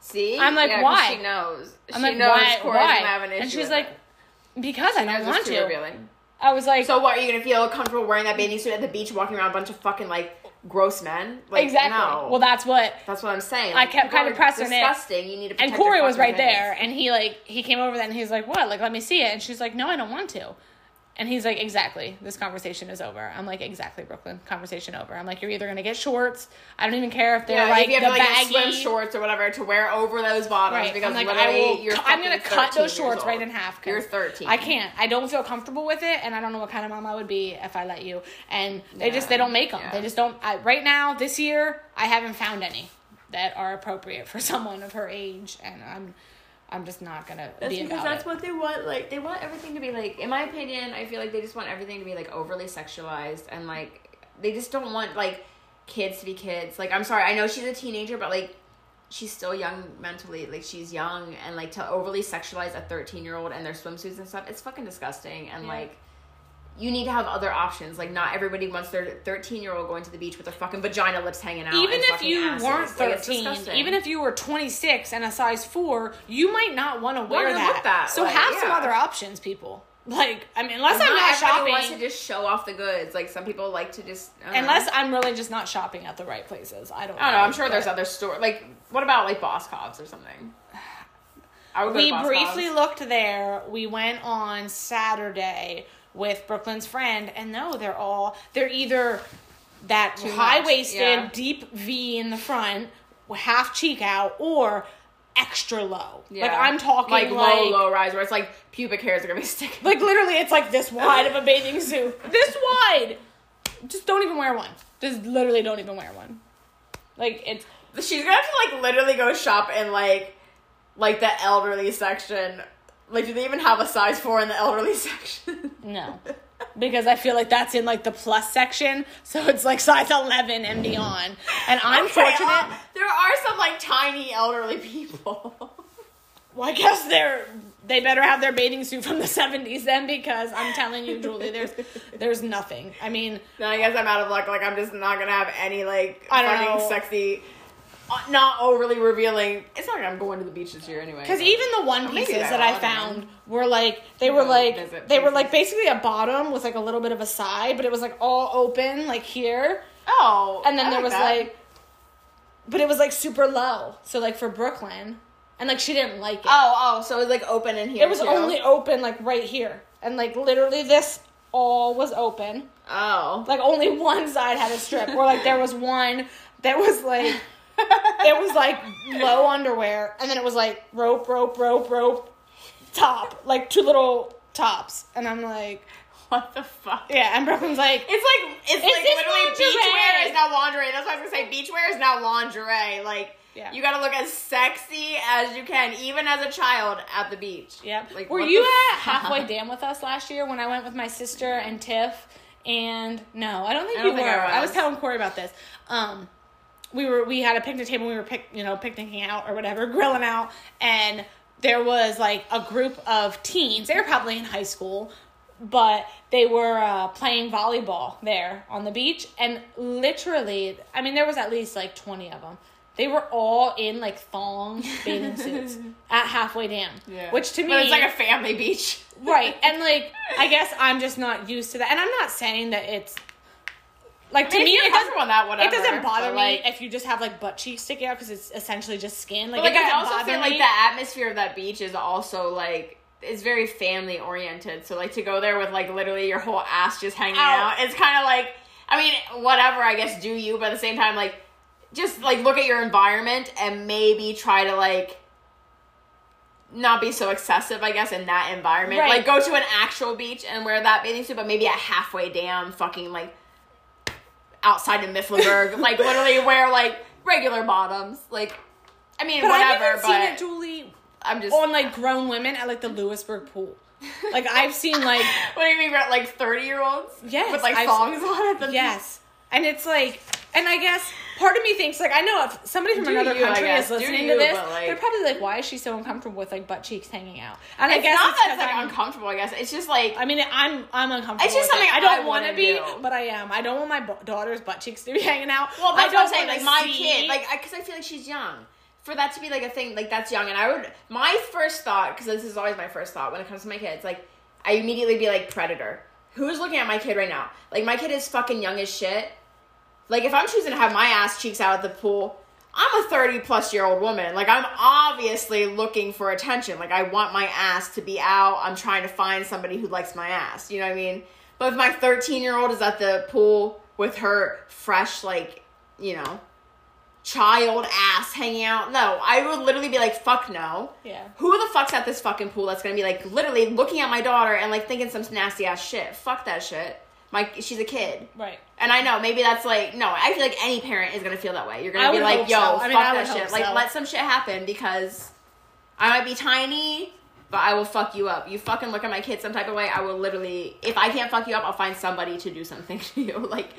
See, I'm like, Yeah, why? She knows. I'm she like, knows why? Corey's why? gonna have an issue. and she's like, it. because I don't want to. revealing. I was like, So what? Are you gonna feel comfortable wearing that bathing suit at the beach, walking around a bunch of fucking like gross men? Like, exactly. No. Well, that's what. that's what I'm saying. I kept kinda are pressing it. disgusting. You need to. And Corey was right there, and he like he came over then. And he's like, "What? Like, let me see it." And she's like, "No, I don't want to." And he's like, "Exactly. This conversation is over." I'm like, "Exactly, Brooklyn. Conversation over." I'm like, "You're either gonna get shorts. I don't even care if they're Yeah, like if you have the to, like baggy swim shorts or whatever to wear over those bottoms Right. because I'm like, I will, I'm gonna cut those shorts right in half. You're 13. I can't. I don't feel comfortable with it, and I don't know what kind of mom I would be if I let you. And they just they don't make them. Yeah. They just don't. I, right now, this year, I haven't found any that are appropriate for [laughs] someone of her age, and I'm I'm just not gonna That's be because that's it. what they want. Like they want everything to be like. In my opinion, I feel like they just want everything to be like overly sexualized and like they just don't want like kids to be kids. Like I'm sorry, I know she's a teenager, but like she's still young mentally. Like she's young and like to overly sexualize a 13 year old and their swimsuits and stuff. It's fucking disgusting. And Yeah. like. You need to have other options. Like, not everybody wants their 13 year old going to the beach with their fucking vagina lips hanging out. even if you asses. weren't 13, disgusting. even if you were 26 and a size 4, you might not want to wear that. that so way, have some other options, people. Like, I mean, unless I'm not shopping. wants to just show off the goods. Like some people like to just know. Unless I'm really just not shopping at the right places. I don't know. I don't know. I'm sure there's other store. Like, what about like Boscov's or something? I would We briefly looked there. We went on Saturday with Brooklyn's friend, and no, they're all they're either that high waisted, yeah. deep V in the front, half cheek out, or extra low. Yeah. Like I'm talking like, like, low, low rise, where it's like pubic hairs are gonna be [laughs] sticking. like literally, it's like this wide of a bathing [laughs] suit, this wide. Just don't even wear one. Just literally don't even wear one. Like it's She's gonna have to like literally go shop in like, like the elderly section. Like, do they even have a size four in the elderly [laughs] section? No. Because I feel like that's in like the plus section, so it's like size 11 and beyond. And I'm Okay, fortunate. uh, there are some like tiny elderly people. [laughs] Well, I guess they're they better have their bathing suit from the 70s then because I'm telling you, Julie, there's there's nothing. I mean, then I guess I'm out of luck. Like, I'm just not gonna have any like I don't fucking know. sexy, Uh, not overly revealing. It's not like I'm going to the beach this year anyway. because even the one pieces that I I found were like they were like they were like basically a bottom with like a little bit of a side, but it was like all open like here, Oh, and then I there was that. like, but it was like super low. So like for Brooklyn, and like she didn't like it. Oh, oh, so it was like open in here. It was too? only open like right here. And like literally this all was open. Oh. Like only one side had a strip. or like there was one that was like it was like low underwear and then it was like rope, rope, rope, rope, top. Like two little tops. And I'm like What the fuck? Yeah, and Brooklyn's like It's like it's Is like literally beachwear is now lingerie. That's what I was gonna say. Beachwear is now lingerie. Like Yeah. you gotta look as sexy as you can, even as a child at the beach. Yep. Like Were you at halfway [laughs] dam with us last year when I went with my sister and Tiff? And no, I don't think I you don't think were. I I was. was. telling Corey about this. Um, we were we had a picnic table. We were pic, you know picnicking out or whatever, [laughs] grilling out, and there was like a group of teens. They were probably in high school, but they were uh, playing volleyball there on the beach, and literally, I mean, there was at least like twenty of them. They were all in like thong [laughs] bathing suits at halfway dam. Which to me but it's like a family beach. right. And like I [laughs] guess I'm just not used to that. And I'm not saying that it's like to I mean, me it doesn't that, whatever. it doesn't bother but, me if you just have like butt cheeks sticking out because it's essentially just skin. Like, like it doesn't I also bother feel me. like the atmosphere of that beach is also like it's very family oriented. So like to go there with like literally your whole ass just hanging Ow. out, it's kind of like I mean whatever I guess do you, but at the same time like just like look at your environment and maybe try to like not be so excessive, I guess, in that environment. Right. Like go to an actual beach and wear that bathing suit, but maybe at halfway dam, fucking like outside of Mifflinburg, [laughs] like literally wear like regular bottoms. Like, I mean, whatever. but whatever. I've but seen it, Julie, I'm just on like grown women at like the Lewisburg pool. Like I've seen like [laughs] What do you mean about like thirty year olds? Yes, with like I've- thongs on at the yes, and it's like, and I guess part of me thinks like I know if somebody from Do another you, country is listening you, to this, like- they're probably like, why is she so uncomfortable with like butt cheeks hanging out? And I guess not it's that 'cause it's like I'm- uncomfortable. I guess it's just like I mean, I'm I'm uncomfortable. It's just with it. something I don't want to be, do. but I am. I don't want my b- daughter's butt cheeks to be [laughs] hanging out. Well, that's I what I'm don't saying. Like my see- kid, like because I, feel like she's young. For that to be like a thing, like that's young, and I would. My first thought, because this is always my first thought when it comes to my kids, like I immediately be like predator. Who's looking at my kid right now? Like my kid is fucking young as shit. Like if I'm choosing to have my ass cheeks out at the pool, I'm a 30 plus year old woman. Like I'm obviously looking for attention. Like I want my ass to be out. I'm trying to find somebody who likes my ass. You know what I mean? But if my 13 year old is at the pool with her fresh, like, you know, child ass hanging out, no, I would literally be like, fuck no. Yeah. Who the fuck's at this fucking pool that's gonna be like literally looking at my daughter and like thinking some nasty ass shit? Fuck that shit. My she's a kid. Right. And I know maybe that's like no. I feel like any parent is gonna feel that way. You're gonna I be like, "Yo, so. I fuck mean, I that shit." hope Like, so. let some shit happen because I might be tiny, but I will fuck you up. You fucking look at my kid some type of way, I will literally. If I can't fuck you up, I'll find somebody to do something [laughs] to you. Like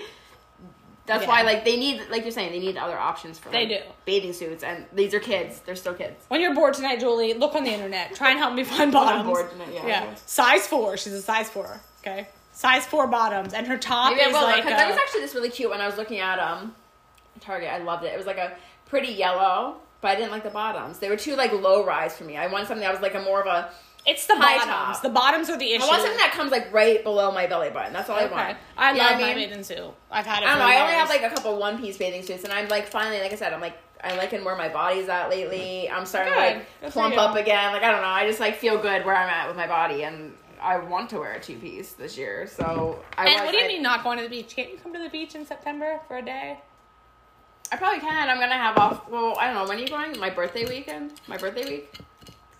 that's Yeah. why, like, they need, like you're saying, they need other options for They do. bathing suits, and these are kids. They're still kids. When you're bored tonight, Julie, look on the internet. Try and help me find I'm bottoms. bored tonight, yeah. Yeah. Size four. She's a size four. Okay. Size four bottoms, and her top Maybe I will like. because there was actually this really cute when I was looking at um Target. I loved it. It was like a pretty yellow, but I didn't like the bottoms. They were too like low rise for me. I wanted something that was like a more of a. it's the high bottoms. top. The bottoms are the issue. I want something that comes like right below my belly button. That's all I want. I You love my mean? bathing suit. I've had it. I don't know. I only years. have like a couple one piece bathing suits, and I'm like finally, like I said, I'm like I'm liking where my body's at lately. I'm starting Good. to like for plump up again. Like I don't know. I just like feel good where I'm at with my body, and I want to wear a two piece this year. So I And was, what do you I- mean not going to the beach? Can't you come to the beach in September for a day? I probably can. I'm gonna have off. Well, I don't know. When are you going? My birthday weekend. My birthday week.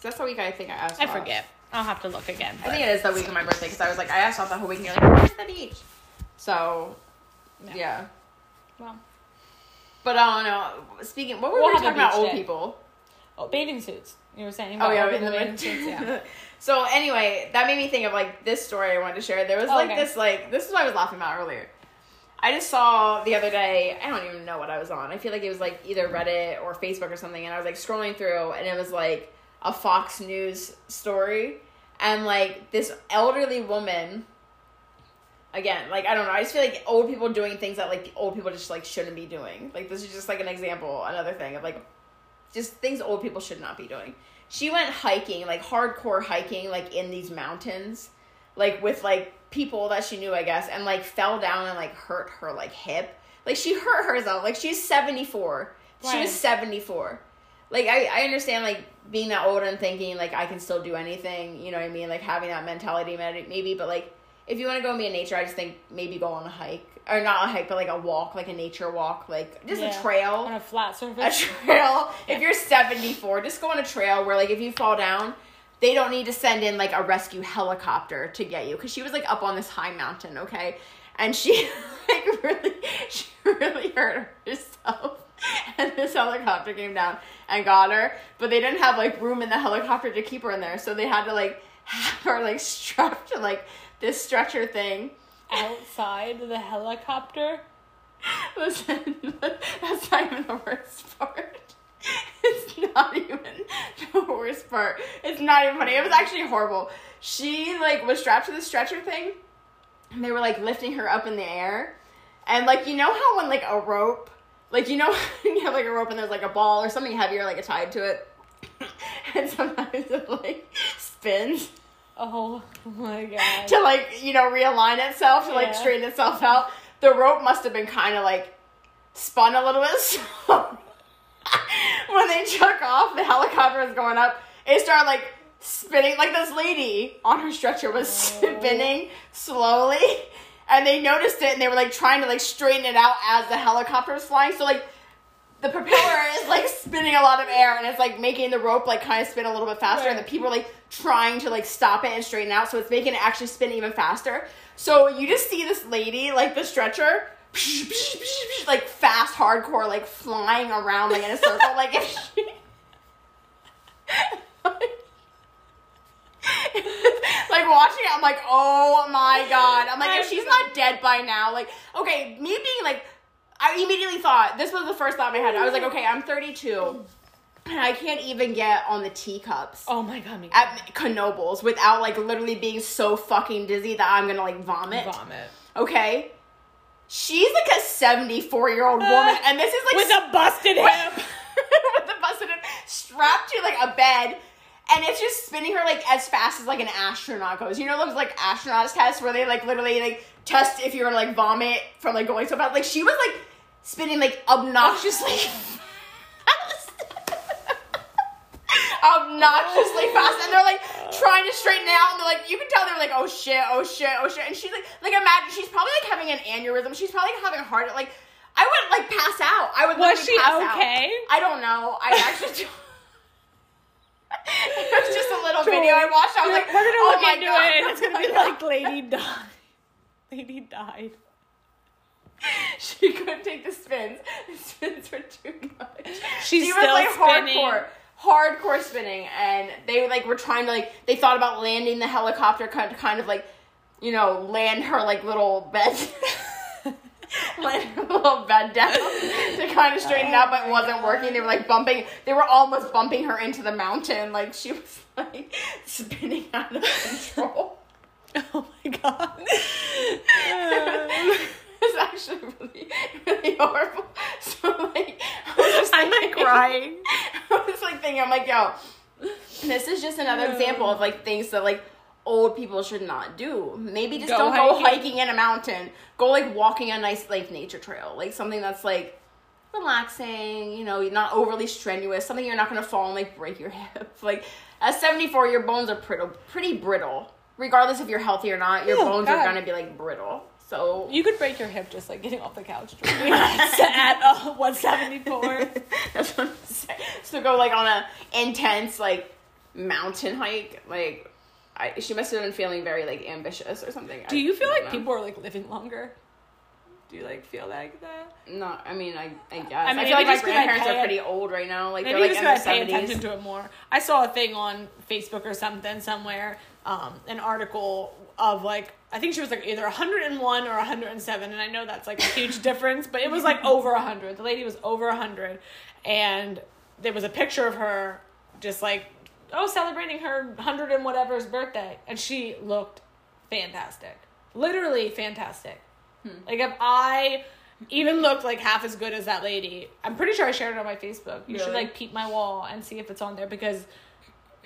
that's the week I think I asked. I off. forget. I'll have to look again. I think it is the week of my birthday because I was like, I asked off the whole week, and you're like, where's the beach? So, Yeah. yeah. Well, But I don't know. Speaking, what were We'll we talking about? Old day. people. oh, bathing suits. You were saying. Oh about yeah, in the bathing suits. Yeah. So anyway, that made me think of like this story I wanted to share. There was Oh, like okay. this like this is what I was laughing about earlier. I just saw the other day. I don't even know what I was on. I feel like it was like either Reddit or Facebook or something, and I was like scrolling through, and it was like a Fox News story, and like this elderly woman. Again, like I don't know. I just feel like old people doing things that like old people just like shouldn't be doing. Like this is just like an example, another thing of like just things old people should not be doing. She went hiking, like hardcore hiking, like in these mountains, like with like people that she knew, I guess, and like fell down and like hurt her like hip. Like she hurt herself. Like she's seventy four. She was seventy four. Like I, I understand like being that old and thinking like I can still do anything. You know what I mean? Like having that mentality maybe, maybe. But like if you want to go and be in nature, I just think maybe go on a hike or not a hike, but like a walk, like a nature walk, like just Yeah. a trail on a flat surface. a trail. [laughs] If you're 74, just go on a trail where like if you fall down, they don't need to send in like a rescue helicopter to get you because she was like up on this high mountain, okay, and she [laughs] like really, she really hurt herself. [laughs] And this helicopter came down and got her, but they didn't have like room in the helicopter to keep her in there, so they had to like have her like strapped to like this stretcher thing. Outside the helicopter. [laughs] Listen, that's not even the worst part. [laughs] It's not even the worst part. It's not even funny. It was actually horrible. She like was strapped to the stretcher thing, and they were like lifting her up in the air, and like you know how when like a rope like you know [laughs] you have like a rope and there's like a ball or something heavier like tied to it, and sometimes it like spins Oh my god. to like you know realign itself to like straighten itself out. The rope must have been kind of like spun a little bit. [laughs] So when they took off, the helicopter was going up. It started like spinning. Like this lady on her stretcher was oh. spinning slowly, and they noticed it and they were like trying to like straighten it out as the helicopter was flying. So like. The propeller is like spinning a lot of air and it's like making the rope like kind of spin a little bit faster and the people are like trying to like stop it and straighten out so it's making it actually spin even faster. So you just see this lady like the stretcher like fast hardcore like flying around like in a circle like if she [laughs] like watching it I'm like oh my god. I'm like if she's not dead by now like okay me being like I immediately thought this was the first thought I had I was like okay I'm 32 and I can't even get on the teacups Oh my god, me at Knoebels without like literally being so fucking dizzy that I'm gonna like vomit. vomit. Okay. She's like a 74 year old uh, woman, and this is like With a busted [laughs] hip. [laughs] with a busted hip, strapped to like a bed, and it's just spinning her like as fast as like an astronaut goes. You know those like astronauts tests where they like literally like test if you're gonna like vomit from like going so fast. Like she was like spinning like obnoxiously [laughs] [laughs] obnoxiously fast and they're like trying to straighten it out and they're like you can tell they're like oh shit oh shit oh shit and she's like like imagine she's probably like having an aneurysm she's probably having a heart like I would like pass out I would Was she pass out. okay? I don't know I actually [laughs] it was just a little video I watched I was like We're gonna oh look my into God. it. It's gonna be like Lady died. Lady died. [laughs] she couldn't take the spins. The spins were too much. She's she still was like spinning. hardcore, hardcore spinning, and they like were trying to like they thought about landing the helicopter kind of, kind of like you know land her like little bed. [laughs] Little bed down [laughs] to kind of straighten it out, but it oh wasn't working. They were like bumping. They were almost bumping her into the mountain. Like she was [laughs] like spinning out of control. [laughs] Oh my god. It's actually really, really horrible. So like, I was just I'm like crying. I was like thinking, I'm like, yo, this is just another example of like things that like old people should not do. Maybe just Go don't go hiking. hiking in a mountain. Go like walking a nice like nature trail, like something that's like relaxing. You know, not overly strenuous. Something you're not gonna fall and like break your [laughs] hip. Like at 74, your bones are pretty pretty brittle. Regardless if you're healthy or not, your Oh, bones God. are gonna be like brittle. So You could break your hip just like getting off the couch [laughs] at uh, 174. [laughs] That's what I'm saying. So go like on a intense like mountain hike. Like I, she must have been feeling very like ambitious or something. Do you feel like know. people are like living longer? Do you like feel like that? No, I mean I I guess. I I, feel like my grandparents are pretty old right now. Like Maybe they're like just in their pay attention to it more. I saw a thing on Facebook or something somewhere, um, an article of like I think she was like either 101 or 107, and I know that's like a huge [laughs] difference, but it was like over 100. The lady was over 100, and there was a picture of her just like oh celebrating her 100 and whatever's birthday, and she looked fantastic, literally fantastic. Hmm. Like if I even looked like half as good as that lady, I'm pretty sure I shared it on my Facebook. You should like peep my wall and see if it's on there because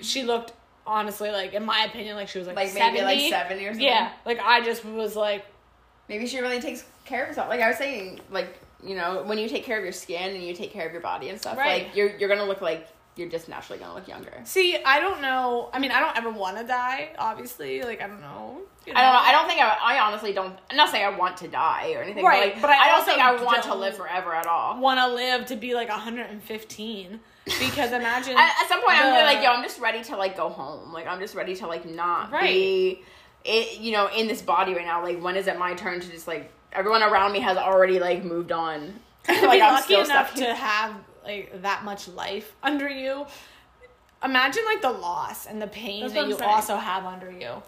she looked honestly like in my opinion like she was like Like 70. maybe like seventy or something. Yeah, like I just was like Maybe she really takes care of herself. Like I was saying, like you know, when you take care of your skin and you take care of your body and stuff, Right. like you're you're gonna look like you're just naturally gonna look younger. See, I don't know. I mean, I don't ever want to die. Obviously, like I don't know. you I don't know. I don't think I. I honestly don't. I'm not saying I want to die or anything. Right, But, but I I, don't think I want to live forever at all. want to live to be like 115 because imagine [laughs] At, at some point, I'm the- gonna like, yo, I'm just ready to like go home. Like, I'm just ready to like not Right. be, it, you know, in this body right now. Like, when is it my turn to just like everyone around me has already like moved on. [laughs] like be I'm lucky still enough stuck. to have like that much life under you. Imagine like the loss and the pain That's that you saying. also have under you.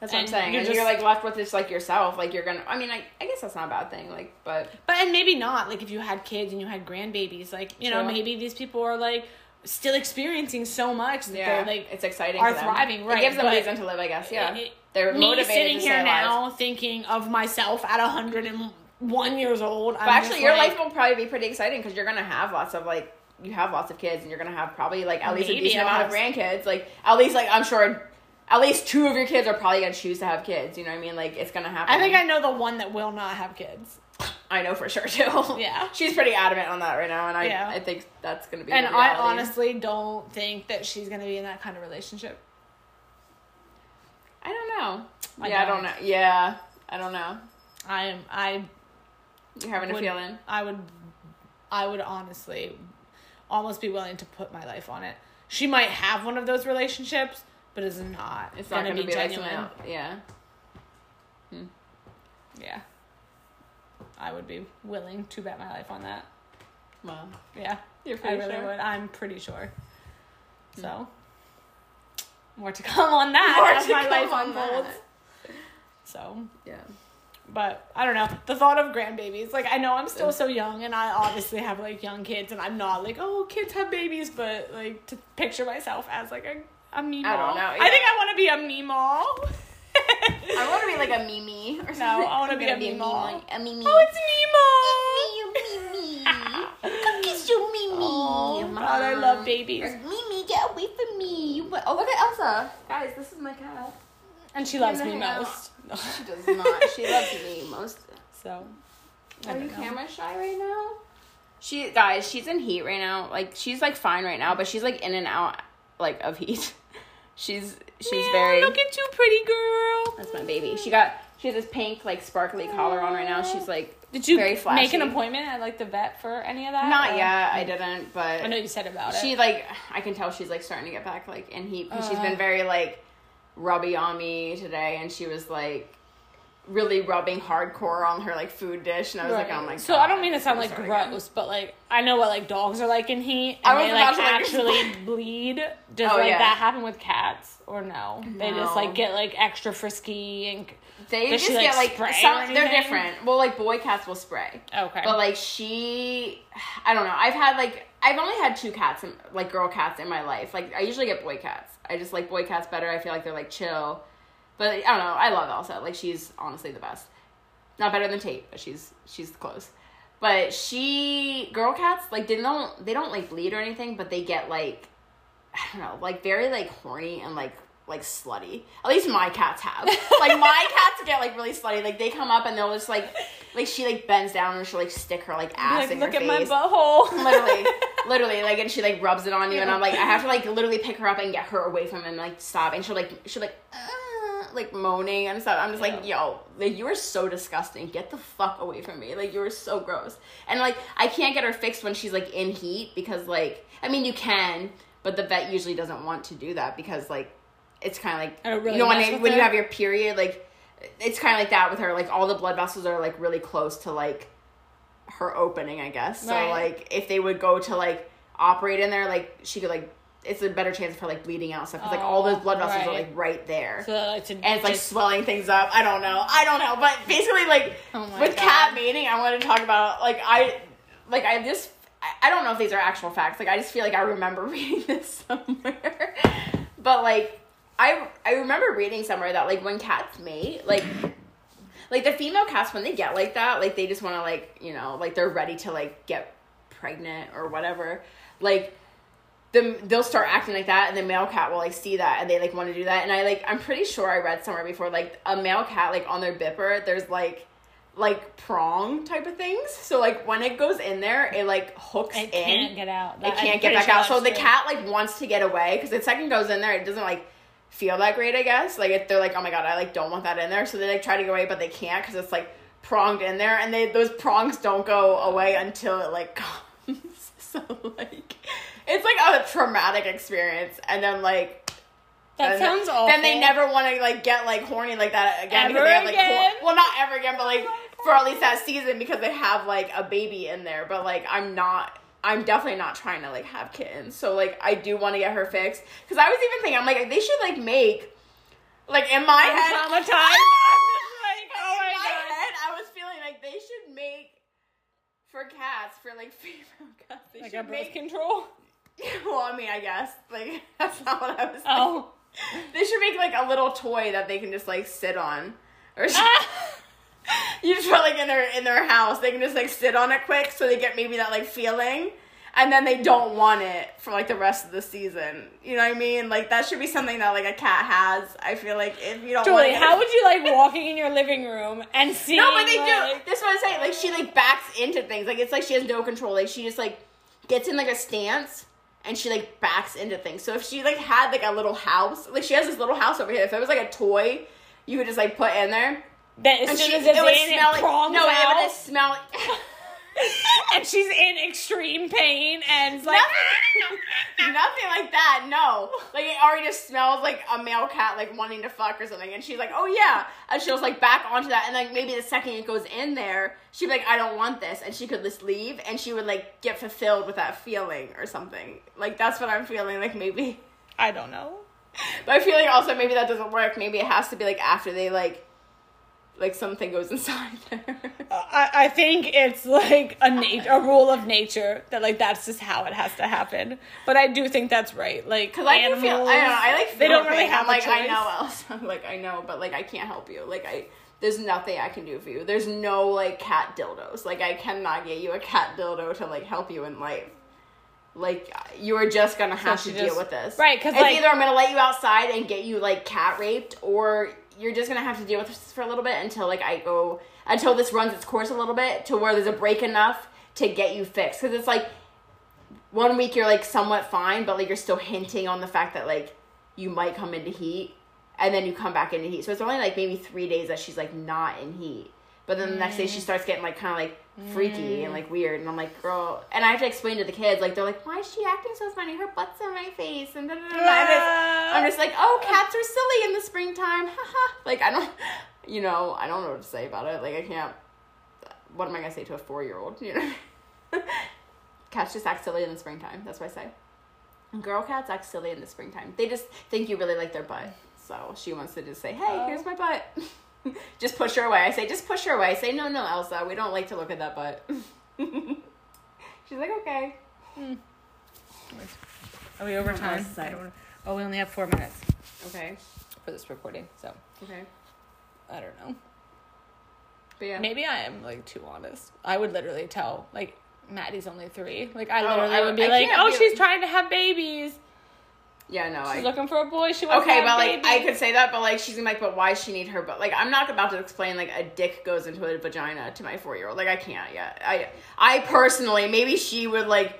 That's what I'm saying. you're and you're like left with just like yourself. Like you're gonna. I mean, I, I guess that's not a bad thing. Like, but But and maybe not like if you had kids and you had grandbabies, like you know maybe these people are like still experiencing so much that yeah, they're like it's exciting. are thriving, right, It gives them but reason to live. I guess. Yeah, it- they're me motivated sitting here now thinking of myself at 100 and one years old. But actually, your life will probably be pretty exciting because you're gonna have lots of like you have lots of kids and you're gonna have probably like at least a decent amount of grandkids. Like at least like I'm sure at least two of your kids are probably gonna choose to have kids. You know what I mean? Like it's gonna happen. I think I know the one that will not have kids. [laughs] I know for sure too. Yeah. [laughs] she's pretty adamant on that right now, and I Yeah. I think that's gonna be. And I honestly don't think that she's gonna be in that kind of relationship. I don't know. I yeah, I don't. don't know. Yeah, I don't know. I am I You're having a feeling. I would I would honestly almost be willing to put my life on it. She might have one of those relationships, but it's not. It's not gonna, gonna, be, be, like genuine. else. Yeah. Hmm. yeah. I would be willing to bet my life on that. Well, Yeah. you're I pretty really sure. would. I'm pretty sure. Hmm. So more to come on that More as to my come life on unfolds. that. So Yeah. But I don't know. The thought of grandbabies, like I know I'm still so young, and I obviously have like young kids, and I'm not like oh kids have babies, but like to picture myself as like a a meemaw. I don't know, I think I want to be a meemaw. I want to be like a Mimi or something. No, I wanna be a [laughs] be A Mimi. oh, it's meemaw. Mimi. Oh, Come kiss your Mimi. Oh, God, I love babies. Mimi, get away from me. You oh look at Elsa. Guys, this is my cat. And she loves me most. She does not. She loves me [laughs] most. so. I Are you know. camera shy right now? She guys, she's in heat right now. Like she's like fine right now, but she's like in and out like of heat. [laughs] She's she's Man, very Look at you, pretty girl. That's my baby. She got she has this pink like sparkly collar on right now. She's like Did you very flashy. make an appointment at like the vet for any of that? Not or- yet. I didn't, but I know you said about it. she like I can tell she's like starting to get back like in heat because she's Uh. been very like rubby on me today, and she was like really rubbing hardcore on her like food dish, and I was like, oh my god. So I don't mean to sound like gross, again. but like I know what like dogs are like in heat, I and they like to, like, actually [laughs] bleed. Does Oh, like yeah. that happen with cats or no? They just like get like extra frisky and They just she, like, get like some. They're different. Well, like boy cats will spray. okay. But like she, I don't know. I've had like I've only had two cats, in, like girl cats, in my life. Like I usually get boy cats. I just like boy cats better. I feel like they're like chill. But I don't know. I love Elsa. Like she's honestly the best. Not better than Tate, but she's she's close. But she girl cats like they don't they don't like bleed or anything, but they get like I don't know, like very like horny and like like slutty. At least my cats have. like my [laughs] cats get like really slutty. Like they come up and they'll just like like she like bends down and she'll like stick her like ass like in look your at my face. butthole. [laughs] literally, [laughs] literally, like, and she like rubs it on you, and I'm like, I have to like literally pick her up and get her away from him, and like stop, and she'll like, she'll like, uh, like moaning and stuff. I'm just like, yo, like you are so disgusting. Get the fuck away from me. Like you are so gross. And like I can't get her fixed when she's like in heat because like I mean you can, but the vet usually doesn't want to do that because like it's kind of like Oh, really you know when mess it- with when you have your period like it's kind of like that with her like all the blood vessels are like really close to like her opening i guess so Right. like if they would go to like operate in there like she could like it's a better chance of her like bleeding out stuff because like all those blood vessels are like right there So like and it's like just- swelling things up i don't know i don't know but basically like Oh with God. cat mating i want to talk about like i like i just I- I don't know if these are actual facts. Like I just feel like I remember [laughs] reading this somewhere. but like I I remember reading somewhere that like when cats mate, like like the female cats when they get like that, like they just want to like, you know, like they're ready to like get pregnant or whatever. Like the, they'll start acting like that and the male cat will like see that and they like want to do that and i like i'm pretty sure i read somewhere before like a male cat like on their bipper there's like like prong type of things so like when it goes in there it like hooks it in can't get out. it That- I'm can't get back sure out so the cat like wants to get away because the second goes in there it doesn't like feel that great i guess like if they're like oh my god i like don't want that in there so they like try to go away but they can't because it's like pronged in there and they those prongs don't go away until it like [laughs] comes so like it's like a traumatic experience and then like That then, sounds awful. then they never want to like get like horny like that again because Ever they have like again? hor- well not ever again but like for at least that season because they have like a baby in there but like i'm not i'm definitely not trying to like have kittens so like i do want to get her fixed because i was even thinking i'm like they should like make like in my I'm head traumatized. [laughs] I'm just like, oh in my my god. head i was feeling like they should make for cats for like [laughs] female cats they Like a should birth make control. [laughs] well i mean i guess like that's not what i was oh. thinking. Oh. They should make like a little toy that they can just like sit on, or. [laughs] you just put like in their in their house. They can just like sit on it quick, so they get maybe that like feeling, and then they don't want it for like the rest of the season. You know what I mean? Like that should be something that like a cat has. I feel like if you don't want Julie, how would you like walking in your living room and seeing? [laughs] No, but they like, do. That's what I'm saying. Like she like backs into things. Like it's like she has no control. Like she just like gets in like a stance and she like backs into things. So if she like had like a little house, like she has this little house over here. If it was like a toy, you would just like put in there. That as And soon she, as it's it would in, it like prongs no, it out, would just smell. [laughs] and she's in extreme pain, and like nothing, [laughs] nothing like that. No, like it already just smells like a male cat like wanting to fuck or something, and she's like, "Oh yeah," and she'll like back onto that, and like maybe the second it goes in there, she'd be like, "I don't want this," and she could just leave, and she would like get fulfilled with that feeling or something. Like that's what I'm feeling. Like maybe, I don't know. but I feel like also maybe that doesn't work. Maybe it has to be like after they like, like something goes [laughs] inside there. Uh, I, I think it's like a nat- a rule of nature that like that's just how it has to happen. But I do think that's right. Like Cause I can feel, I don't know, I like feel they don't really have like, a I choice. know else. [laughs] I'm like, I know, but like, I can't help you. Like, I, there's nothing I can do for you. There's no like cat dildos. Like, I cannot get you a cat dildo to like help you in life. Like, you are just gonna have she to deal with this, right? Because like- either I'm gonna let you outside and get you like cat raped, or you're just gonna have to deal with this for a little bit until like I go until this runs its course a little bit to where there's a break enough to get you fixed. Because it's like one week you're like somewhat fine, but like you're still hinting on the fact that like you might come into heat, and then you come back into heat. So it's only like maybe three days that she's like not in heat. But then the next day she mm. starts getting like kind of like freaky and like mm. weird, and I'm like, girl. And I have to explain to the kids like they're like, why is she acting so funny? Her butt's in my face, and I'm just like, oh, cats are silly in the springtime. Haha. like I don't, you know, I don't know what to say about it. Like I can't. What am I gonna say to a four year old? You know, [laughs] cats just act silly in the springtime. That's what I say. And girl cats act silly in the springtime. They just think you really like their butt. So she wants to just say, hey, Oh. here's my butt. [laughs] [laughs] just push her away. I say, just push her away. I say, no, no, Elsa, we don't like to look at that butt. [laughs] She's like, okay. Hmm. Are we over time? else to say? I don't- Oh, we only have four minutes Okay. for this recording, so Okay. I don't know. But yeah. Maybe I am like too honest. I would literally tell like Maddie's only three. Like I Oh, literally I- would be I like, "Oh, be- she's trying to have babies. Yeah, no, She's I. looking for a boy. She wants a baby. Okay, but like. I could say that, but like she's gonna be like, but why she need her? But like I'm not about to explain like a dick goes into a vagina to my four year old. Like I can't yet. I I personally maybe she would like.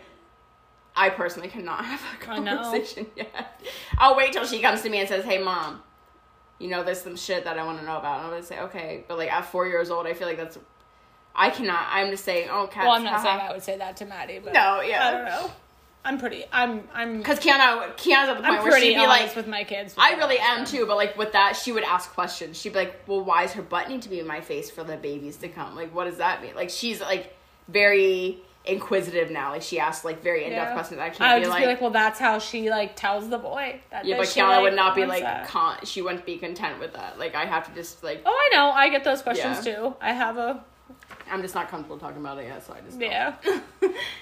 I personally cannot [laughs] have a conversation yet. I'll wait till she comes to me and says, "Hey, mom, you know there's some shit that I want to know about." And I'm gonna say, "Okay," but like at four years old, I feel like that's. I cannot. I'm just saying, oh, cats. well, I'm not haha." saying I would say that to Maddie, but No, yeah. I don't know. I'm pretty. I'm. I'm. Because Kiana, Kiana's at the point I'm where pretty she'd be like, with my kids. I really am too, but like with that, she would ask questions. She'd be like, "Well, why is her butt need to be in my face for the babies to come? Like, what does that mean?" Like, she's like very inquisitive now. Like, she asks like very in depth Yeah. questions. I can't I would be just like, be like, well, that's how she like tells the boy. That, yeah, that but Kiana like, would not be like, that. con- she wouldn't be content with that. Like, I have to just like, Oh, I know. I get those questions Yeah. too. I have a I'm just not comfortable talking about it yet, so I just don't. yeah. [laughs]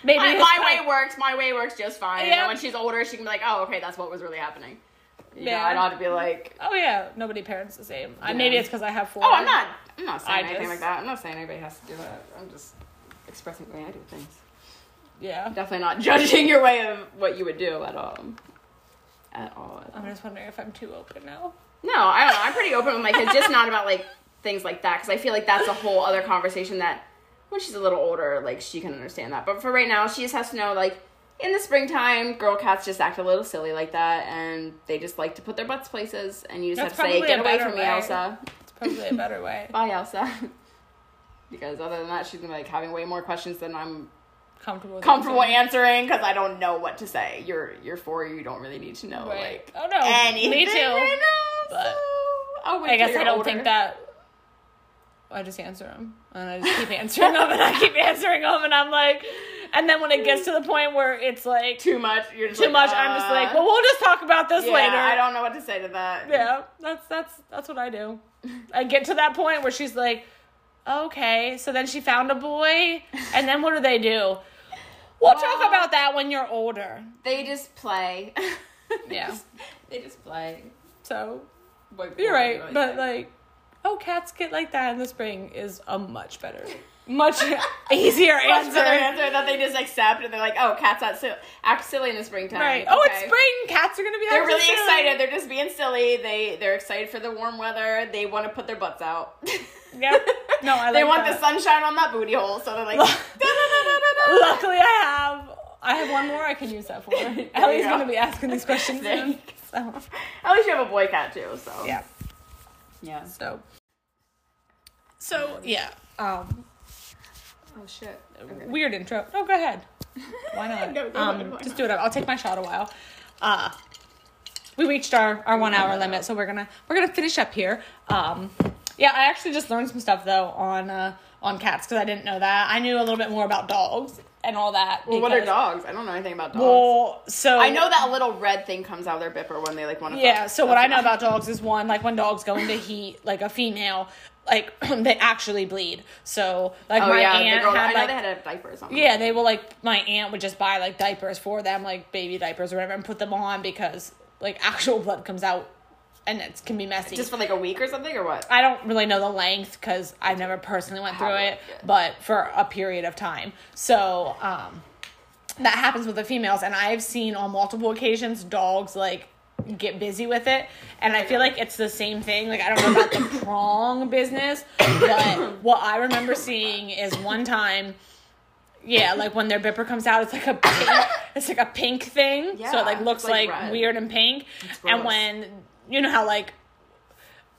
Maybe I, my way works. My way works just fine. And Yeah. then when she's older, she can be like, "Oh, okay, that's what was really happening." You know, Yeah. I don't have to be like, Oh yeah, nobody parents the same. I maybe it's because I have four. "Oh, I'm not. I'm not saying I anything just- like that. I'm not saying anybody has to do that. I'm just expressing the way I do things. Yeah. Definitely not [laughs] judging your way of what you would do at all. At all. At all. I'm just wondering if I'm too open now. No, I don't know. I'm pretty open with my kids, just not about like things like that because I feel like that's a whole other conversation that when she's a little older, like she can understand that. But for right now, she just has to know like in the springtime, girl cats just act a little silly like that, and they just like to put their butts places, and you just That's have to say, "Get away from me. Elsa." It's probably a better way. [laughs] Bye, Elsa. [laughs] because other than that, she's gonna be like having way more questions than I'm Comfortable. comfortable answering. answering because I don't know what to say. You're you're four, you don't really need to know Right. like oh no. anything. Me too. right now, but so oh, I'll wait I guess I don't older. think that. I just answer them, and I just keep answering them, and I keep answering them, and I'm like, and then when it gets to the point where it's like too, too much. You're just like, much, I'm just like, uh, well, we'll just talk about this yeah, later. I don't know what to say to that. Yeah, that's that's that's what I do. I get to that point where she's like, okay, so then she found a boy, and then what do they do? We'll talk about that when you're older. They just play. [laughs] They Yeah. just- they just play. So you're right, but like, oh, cats get like that in the spring is a much better, much [laughs] easier Much answer. better answer that they just accept and they're like, oh, cats act, sil- act silly in the springtime. Right. Oh, it's spring. Cats are gonna be. They're really silly. excited. They're just being silly. They they're excited for the warm weather. They want to put their butts out. [laughs] Yep. No, I [laughs] they want that. the sunshine on that booty hole, so they're like. Luckily, I have. I have one more I can use that for. Ellie's go. gonna be asking these questions. Soon, so At least you have a boy cat too. So yeah. Yeah. So. So yeah. Um. Oh shit. Weird intro. Oh, go ahead. [laughs] Why not? No, go um, ahead, why just not? do it. I'll take my shot a while. Uh, we reached our, our one hour limit, so we're gonna we're gonna finish up here. Um, yeah, I actually just learned some stuff though on uh, on cats because I didn't know that. I knew a little bit more about dogs and all that. Well, what are dogs? I don't know anything about dogs. Well, so I know that a little red thing comes out of their bipper when they like want to. Yeah, so what I know about dogs is one, like when dogs go into heat, like a female, like [clears throat] they actually bleed. So like Oh my yeah, aunt girl, had I know like they had a diaper or something. yeah, they will like my aunt would just buy like diapers for them, like baby diapers or whatever, and put them on because like [laughs] actual blood comes out, and it can be messy. Just for like a week or something, or what? I don't really know the length because I've never personally went through it, yeah. but for a period of time. So um, that happens with the females, and I've seen on multiple occasions dogs like get busy with it, and I feel like it's the same thing. Like I don't know about the [coughs] prong business, but what I remember seeing is one time. Yeah, like when their bipper comes out, it's like a pink, it's like a pink thing. so it like looks like like, weird and pink. And when you know how like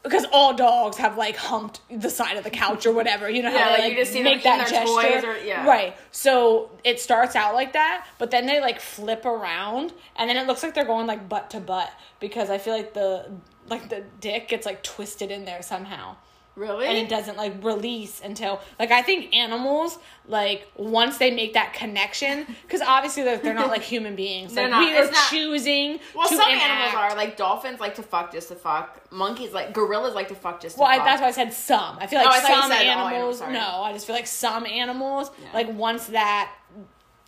because all dogs have like humped the side of the couch or whatever. You know Yeah, how like, they you just see them make that gesture, toys or- yeah. right? So it starts out like that, but then they like flip around, and then it looks like they're going like butt to butt because I feel like the like the dick gets like twisted in there somehow Really? and it doesn't like release until like I think animals like once they make that connection because obviously they're, they're not like [laughs] human beings They're like not- we are not- choosing well, some enact. animals are like dolphins like to fuck just to fuck. Monkeys like gorillas like to fuck just to well I, that's why I said some I feel Oh, like I some oh, animals animals, no I just feel like some animals Yeah. like once that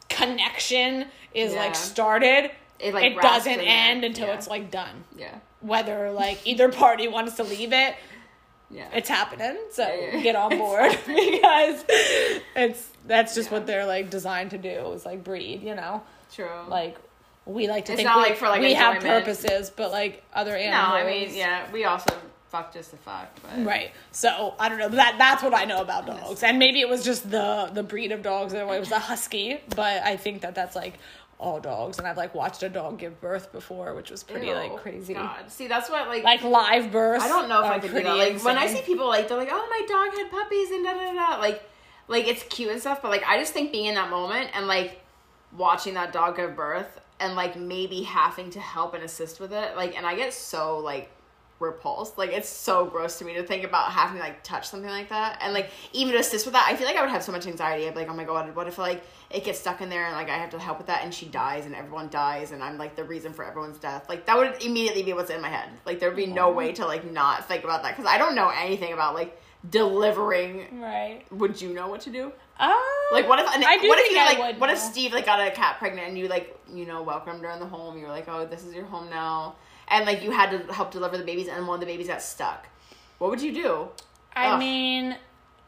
connection is Yeah. like started It, like, it doesn't end until Yeah. it's like done yeah, whether like either party wants to leave it yeah. it's happening so Yeah, yeah. get on [laughs] board because it's that's just what they're like designed to do is like breed you know true. like we like to It's think not, we, like, for, like, we have purposes but like other animals. no, I mean, yeah, we also fuck just to fuck. But right so i don't know that that's what i know about dogs and maybe it was just the the breed of dogs it was a husky but i think that that's like all dogs and i've like watched a dog give birth before which was pretty Ew, like crazy God, see, that's what like. like live birth. I don't know if I could do that. Like when I see people like they're like, "Oh, my dog had puppies," and da da. da," Like, like it's cute and stuff, but like I just think being in that moment and like watching that dog give birth and like maybe having to help and assist with it, like, and I get so like repulsed. Like it's so gross to me to think about having to like touch something like that and like even to assist with that. I feel like I would have so much anxiety. I'd be like, oh my god, what if like it gets stuck in there and like I have to help with that and she dies and everyone dies and I'm like the reason for everyone's death. Like that would immediately be what's in my head. Like there'd be no way to like not think about that because I don't know anything about like delivering. right Would you know what to do? uh, Like what if I do what if you I like what if. Steve like got a cat pregnant and you like you know welcomed her in the home you were like oh this is your home now and like you had to help deliver the babies and one of the babies got stuck what would you do I Ugh. mean,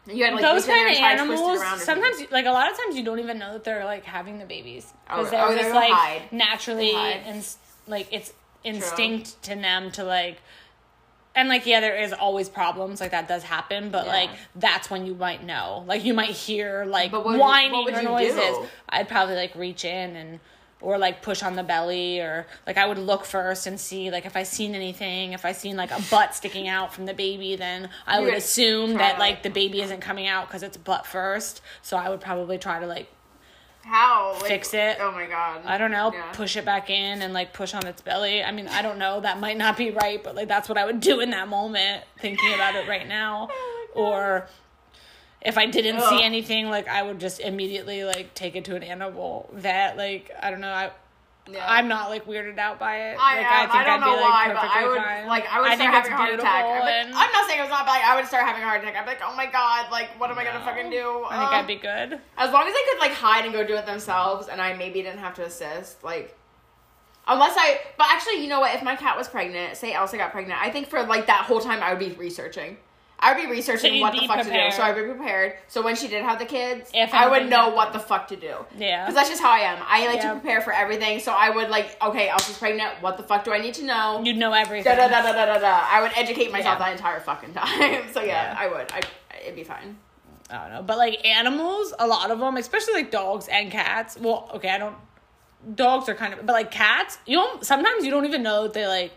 you had like those reach in there kind of and try to twist it animals. Sometimes, something. like a lot of times, you don't even know that they're like having the babies oh, because Oh, they're oh, just they'll like hide. naturally and like it's instinct to them to like. And like yeah, there is always problems like that does happen, but Yeah. like that's when you might know. Like you might hear like But what whining what or noises. do? I'd probably like reach in and or like push on the belly or like I would look first and see like if I seen anything, if I seen like a butt sticking out from the baby, then I would assume that like the baby isn't coming out because it's butt first. So I would probably try to like how Like, fix it. oh my god I don't know, Yeah. push it back in and like push on its belly. I mean, I don't know. That might not be right, but like that's what I would do in that moment, thinking about it right now. [laughs] Oh or if I didn't Ugh. see anything, like I would just immediately like take it to an animal vet. Like I don't know. I Yeah. I'm not like weirded out by it. I, like, am. I, don't know why, but I would fine. like I would I start think it's having a heart attack. I'm, like- I'm not saying it was not, but like, I would start having a heart attack. I'd be like, oh my god, like what am I gonna fucking do? I think Uh, I'd be good. As long as they could like hide and go do it themselves, and I maybe didn't have to assist, like. Unless I, but actually, you know what? If my cat was pregnant, say Elsa got pregnant, I think for like that whole time I would be researching. I would be researching you'd what the fuck to do. So I'd be prepared. So when she did have the kids, If I would know what the fuck to do. Yeah. Because that's just how I am. I like Yeah. to prepare for everything. So I would like, okay, Elsie's pregnant. What the fuck do I need to know? You'd know everything. Da da da da da da da. I would educate myself Yeah. that entire fucking time. [laughs] so yeah, Yeah. I would. I it'd be fine. I don't know, but like animals, a lot of them, especially like dogs and cats. Well, okay, I don't. Dogs are kind of, but like cats, you don't. Sometimes you don't even know that they like,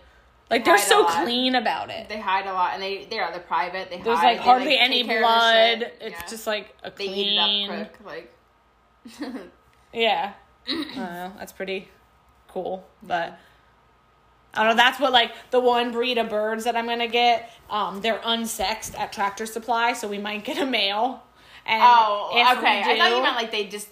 like they're so clean about it. They hide a lot, and they they are they're private. They There's hide. like they, hardly any care of their blood. It's Yeah. just like a they clean. eat it up quick. Like [laughs] Yeah, I know. That's pretty cool, but. I don't know. That's what like the one breed of birds that I'm gonna get. Um, they're unsexed at Tractor Supply, so we might get a male. And oh, okay. I thought you meant like they just.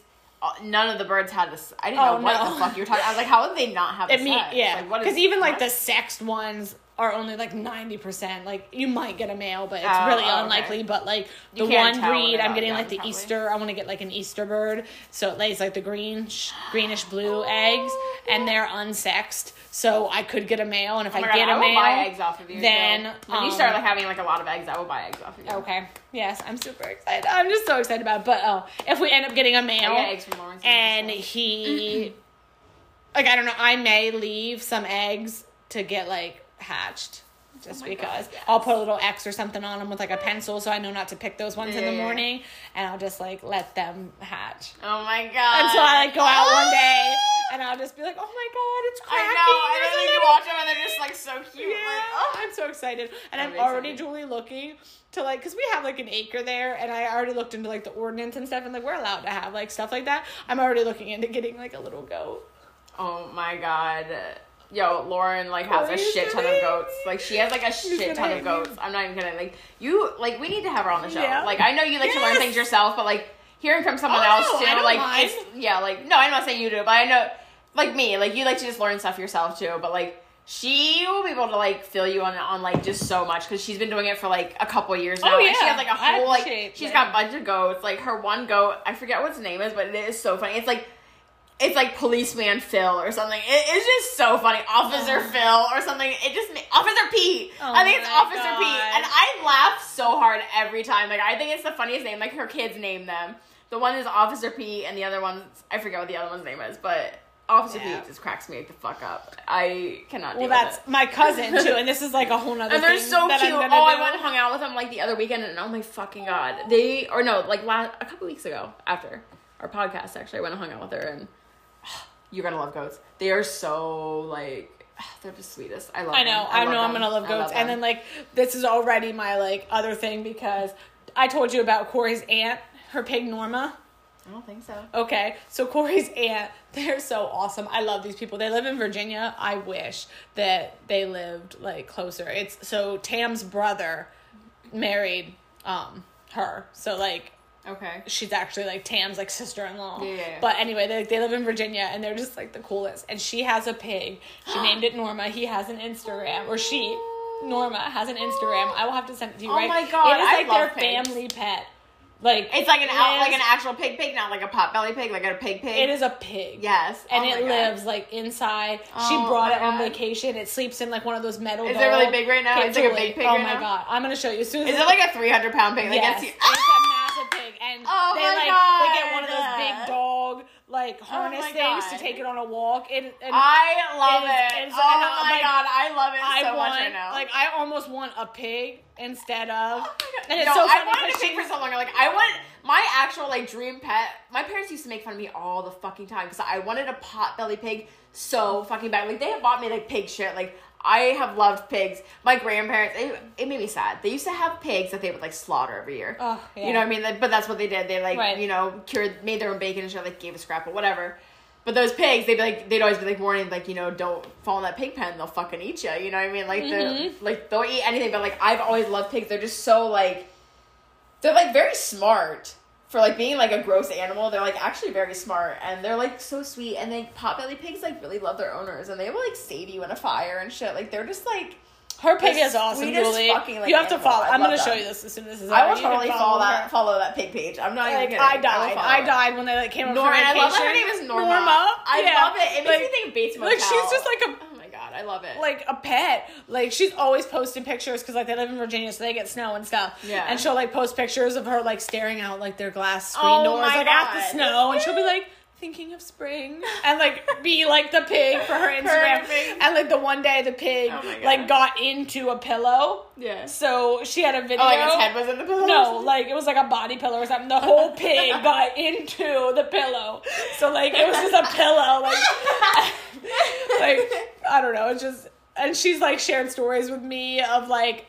None of the birds had this. I didn't Oh, know what no. the fuck you were talking. I was like, how would they not have? It a mean, sex? yeah, Like, what because even like the sexed ones are only like ninety percent. Like you might get a male, but it's Oh, really oh, okay. unlikely. But like the one breed, I'm getting like the probably. Easter. I want to get like an Easter bird, so it lays like the green, greenish blue eggs, and they're unsexed. So I could get a male, and if Oh I God, get a I male, buy eggs off of you. then, so when you um, start like having like a lot of eggs, I will buy eggs off of you. Okay. Yes, I'm super excited. I'm just so excited about it. But oh, if we end up getting a male eggs from Lawrence. and he like I don't know, I may leave some eggs to get like hatched. Just Oh because God, yes. I'll put a little X or something on them with like a pencil so I know not to pick those ones in Yeah, the yeah. morning and I'll just like let them hatch. oh my god. Until I like go out one day ah! and I'll just be like, Oh my god, it's I cracking. know, and then you watch them and they're just like so cute. yeah, Like, oh. I'm so excited, and I'm I'm already duly looking to like because we have like an acre there, and I already looked into like the ordinance and stuff, and like we're allowed to have like stuff like that. I'm already looking into getting like a little goat. Oh my god. Yo, Lauren like has a shit ton of goats. Like she has like a shit ton of goats. I'm not even kidding. Like you like we need to have her on the show. Yeah. Like I know you like to learn things yourself, but like hearing from someone Oh, else too, like mind. it's yeah, like no, I'm not saying you do, but I know like me, like you like to just learn stuff yourself too, but like she will be able to like fill you on on like just so much because she's been doing it for like a couple years now. Oh, and she has like a whole like she's got a bunch of goats. Like her one goat, I forget what its name is, but it is so funny. It's like it's like policeman Phil or something. It, it's just so funny. Officer Oh. Phil or something. It just Officer Pete. Oh I think it's Officer God. Pete, and I laugh so hard every time. Like I think it's the funniest name. Like her kids name them. The one is Officer Pete, and the other one's I forget what the other one's name is, but Officer Yeah. Pete just cracks me the fuck up. I cannot. Well, that's it. my cousin too, [laughs] and this is like a whole nother. And they're so cute. Oh, gonna I went and hung out with them like the other weekend, and oh my fucking god, they or no, like last a couple weeks ago after our podcast, actually, I went and hung out with her, and [sighs] you're gonna love goats. They are so like [sighs] they're the sweetest. I love. I know. them. I, love know. I'm gonna love I goats, and then like this is already my like other thing because I told you about Corey's aunt, her pig Norma. I don't think so. Okay, so Corey's aunt, [laughs] they're so awesome. I love these people. They live in Virginia. I wish that they lived like closer. It's so Tam's brother married um her. So like Okay. she's actually like Tam's like sister in law. Yeah, yeah, yeah. But anyway, they they live in Virginia and they're just like the coolest. And she has a pig. She [gasps] named it Norma. He has an Instagram, or she Norma has an Instagram. I will have to send it to you. Oh right? my God, It is I like love their pigs. family pet. Like It's like an out, like an actual pig pig, not like a potbelly pig, like a pig pig. It is a pig. Yes. And Oh it God. lives like inside. she Oh brought my it on vacation. It sleeps in like one of those metal. Is it really big right now? It's like a big pig Oh right my now? god! I'm gonna show you as soon as Is it like a 300 pound pig? Like yes, it's, a pig, and Oh they like God. they get one of those big dog like oh harness my things God. to take it on a walk. And, and I love It it. is- oh my like- god, I love it I so want much right now. like I almost want a pig instead of. Oh and it's no, so funny I wanted a pig for so long. Like I want my actual like dream pet. My parents used to make fun of me all the fucking time because I wanted a pot belly pig so fucking bad. Like they have bought me like pig shit. Like I have loved pigs. My grandparents, it, it made me sad. They used to have pigs that they would like slaughter every year. Oh, yeah. You know what I mean? Like, but that's what they did. They like Right. you know cured, made their own bacon and shit. Like gave a scrap or whatever. But those pigs, they'd be like, they'd always be like warning, like you know, don't fall in that pig pen. They'll fucking eat you. You know what I mean? Like Mm-hmm. the like they'll eat anything. But like I've always loved pigs. They're just so like they're like very smart for like being like a gross animal. They're like actually very smart and they're like so sweet. And then potbelly pigs like really love their owners and they will like save you in a fire and shit. Like they're just like Her pig is awesome, Julie. fucking, like, you have to animal. follow. I I'm gonna show you this as soon as this is I will You totally follow that her. follow that pig page. I'm not Like even kidding. I died. follow I died when they like came up Norma, I love that her name is Norma. Norma. I Yeah. love it. It makes Like- me think of Bates Motel. Like she's just like a Oh my god, I I love it. like a pet. Like she's always posting pictures because like they live in Virginia, so they get snow and stuff. Yeah. And she'll like post pictures of her like staring out like their glass oh screen Oh doors like at the snow, and she'll be like thinking of spring [laughs] and like be like the pig for her [laughs] Instagram. Perfect. and like the one day the pig Oh like got into a pillow. yeah. So she had a video. Oh, like his head was in the pillow. No, like it was like a body pillow or something. The whole pig [laughs] got into the pillow. So like it was just a pillow. Like like I don't know. It's just and she's like sharing stories with me of like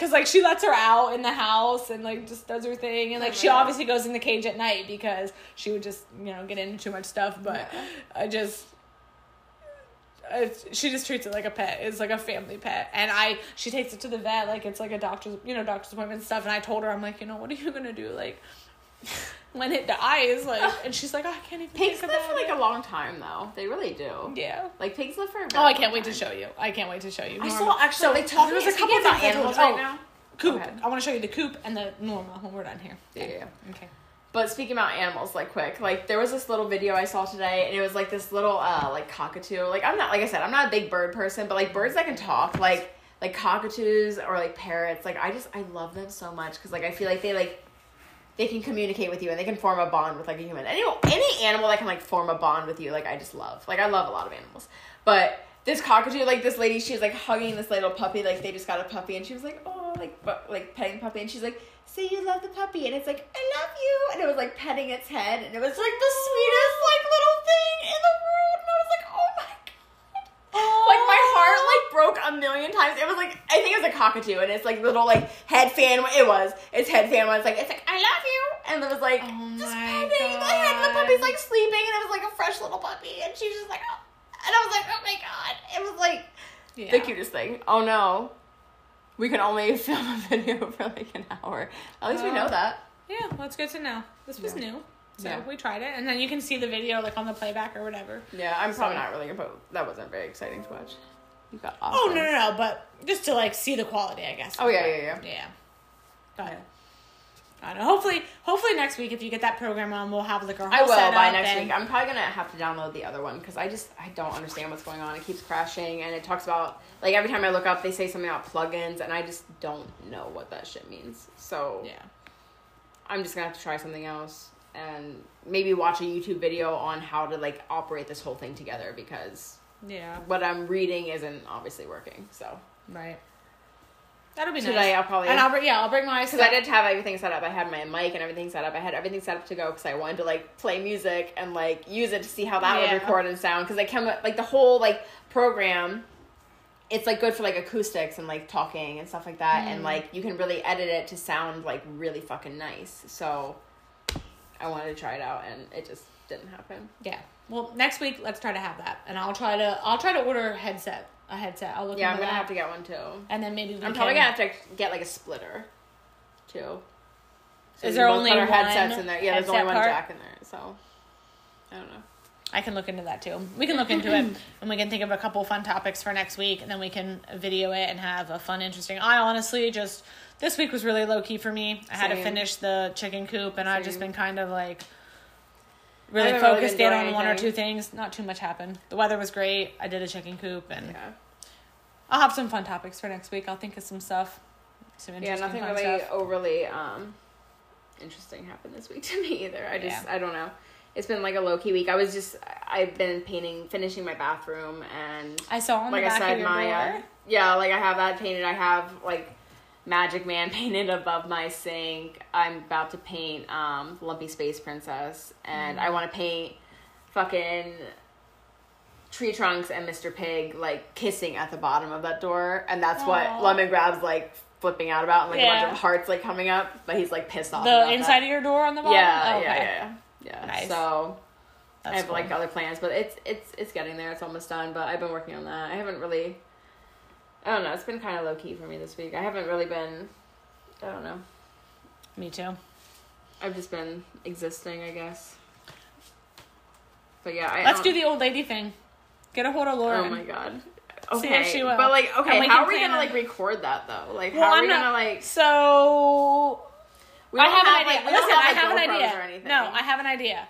because like she lets her out in the house and like just does her thing. And like she Yeah. obviously goes in the cage at night because she would just you know get into too much stuff. But Yeah. i just she just treats it like a pet. It's like a family pet. And i she takes it to the vet. Like it's like a doctor's you know doctor's appointment and stuff. And i told her i'm like you know what are you gonna do? Like when it dies like and she's like "Oh, i can't even Pigs think live for like it. a long time though. They really do. yeah Like pigs live for. A Oh, I can't wait to show you. I can't wait to show you. I saw actually So, like talking there was a couple things animals right Oh, now. Coop. I want to show you the coop and the Norma when we're done here. Yeah, yeah, yeah. Okay. But speaking about animals, like quick, like there was this little video I saw today, and it was like this little uh like cockatoo. Like I'm not like I said, I'm not a big bird person, but like birds that can talk, like like cockatoos or like parrots, like I just I love them so much because like I feel like they like they can communicate with you and they can form a bond with like a human. Any any animal that can like form a bond with you, like I just love. Like I love a lot of animals, but this cockatoo, like this lady, she was like hugging this little puppy, like they just got a puppy, and she was like, oh, like but like petting the puppy, and she's like, say you love the puppy, and it's like, I love you, and it was like petting its head, and it was like the sweetest like little thing in the world, and I was like, oh my. Like my heart like broke a million times. It was like I think it was a cockatoo, and it's like little like head fan. It was its head fan was like it's like I love you, and it was like Oh just my petting the head. And the puppy's like sleeping, and it was like a fresh little puppy, and she's just like, oh. and I was like, oh my god, it was like Yeah. the cutest thing. Oh no, we can only [laughs] film a video for like an hour. At least we know that. Yeah, well, it's good to know. This was Yeah. new. So Yeah. we tried it. And then you can see the video like on the playback or whatever. Yeah, I'm probably So- not really, but that wasn't very exciting to watch. You got Oh, no, no, no. But just to like see the quality, I guess. Oh yeah, yeah, yeah. Yeah. But I don't know. Hopefully, hopefully next week, if you get that program on, we'll have like our whole I will by next and- week. I'm probably gonna have to download the other one because I just I don't understand what's going on. It keeps crashing and it talks about like every time I look up they say something about plugins and I just don't know what that shit means. So yeah. I'm just gonna have to try something else and maybe watch a YouTube video on how to like operate this whole thing together because Yeah. what I'm reading isn't obviously working. So Right. That'll be today nice. I'll probably and I'll bring yeah, I'll bring my because I did have everything set up. I had my mic and everything set up. I had everything set up to go because I wanted to like play music and like use it to see how that Yeah. would record and sound. Because I come like the whole like program, it's like good for like acoustics and like talking and stuff like that. Mm. And like you can really edit it to sound like really fucking nice. So I wanted to try it out and it just didn't happen. Yeah. Well, next week let's try to have that, and I'll try to I'll try to order a headset. A headset. I'll look. Yeah, I'm gonna that, have to get one too. And then maybe we I'm probably gonna have to get like a splitter too. So Is there only one headsets in there? Yeah, there's only one part? jack in there. So I don't know. I can look into that too. We can look into it, and we can think of a couple fun topics for next week, and then we can video it and have a fun, interesting. I honestly just this week was really low key for me. I had to finish the chicken coop, and I've just been kind of like really haven't really focused in on one or two things. Not too much happened. The weather was great. I did a chicken coop, and Yeah. I'll have some fun topics for next week. I'll think of some stuff. Some Yeah, interesting nothing fun really stuff. overly um interesting happened this week [laughs] to me either. I just Yeah. I don't know. It's been like a low key week. I was just I've been painting, finishing my bathroom, and I saw on like the I said, my uh, yeah, like I have that painted. I have like Magic Man [laughs] painted above my sink. I'm about to paint um Lumpy Space Princess, and Mm. I want to paint fucking Tree Trunks and Mr. Pig like kissing at the bottom of that door, and that's what Aw. Lemongrab's like flipping out about, and like a bunch of hearts like coming up, but he's like pissed off. the inside that. of your door on the bottom. yeah, Okay. yeah, yeah, yeah. Nice. So That's I have cool. like other plans, but it's it's it's getting there. It's almost done, but I've been working on that. I haven't really. I don't know. It's been kind of low key for me this week. I haven't really been. I don't know. Me too. I've just been existing, I guess. But yeah, I Let's do the old lady thing. Get a hold of Laura. Oh my god. See Okay, if she will. but like, okay, how are we gonna like record that though? Like, Well, how are we not- gonna like? So We I don't have an like- idea. don't Listen, I like, have an idea. No, I have an idea.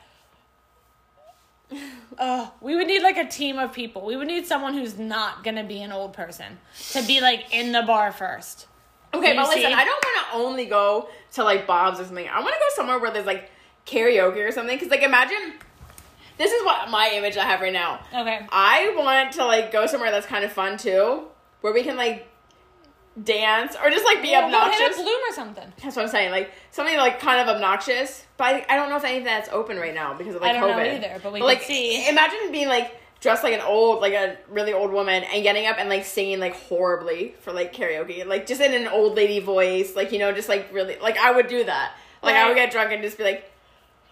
Uh, we would need like a team of people. We would need someone who's not gonna be an old person to be like in the bar first. Okay, but listen, see? I don't want to only go to like Bob's or something. I want to go somewhere where there's like karaoke or something. Cause like imagine, this is what my image I have right now. Okay. I want to like go somewhere that's kind of fun too, where we can like dance or just like be we'll hit obnoxious. a bloom or something. That's what I'm saying. Like something like kind of obnoxious. But I, I don't know if any of that's open right now because of like I don't know COVID. either, but we like can see. imagine being like dressed like an old, like a really old woman and getting up and like singing like horribly for like karaoke, like just in an old lady voice, like you know, just like really like I would do that. Like I would get drunk and just be like.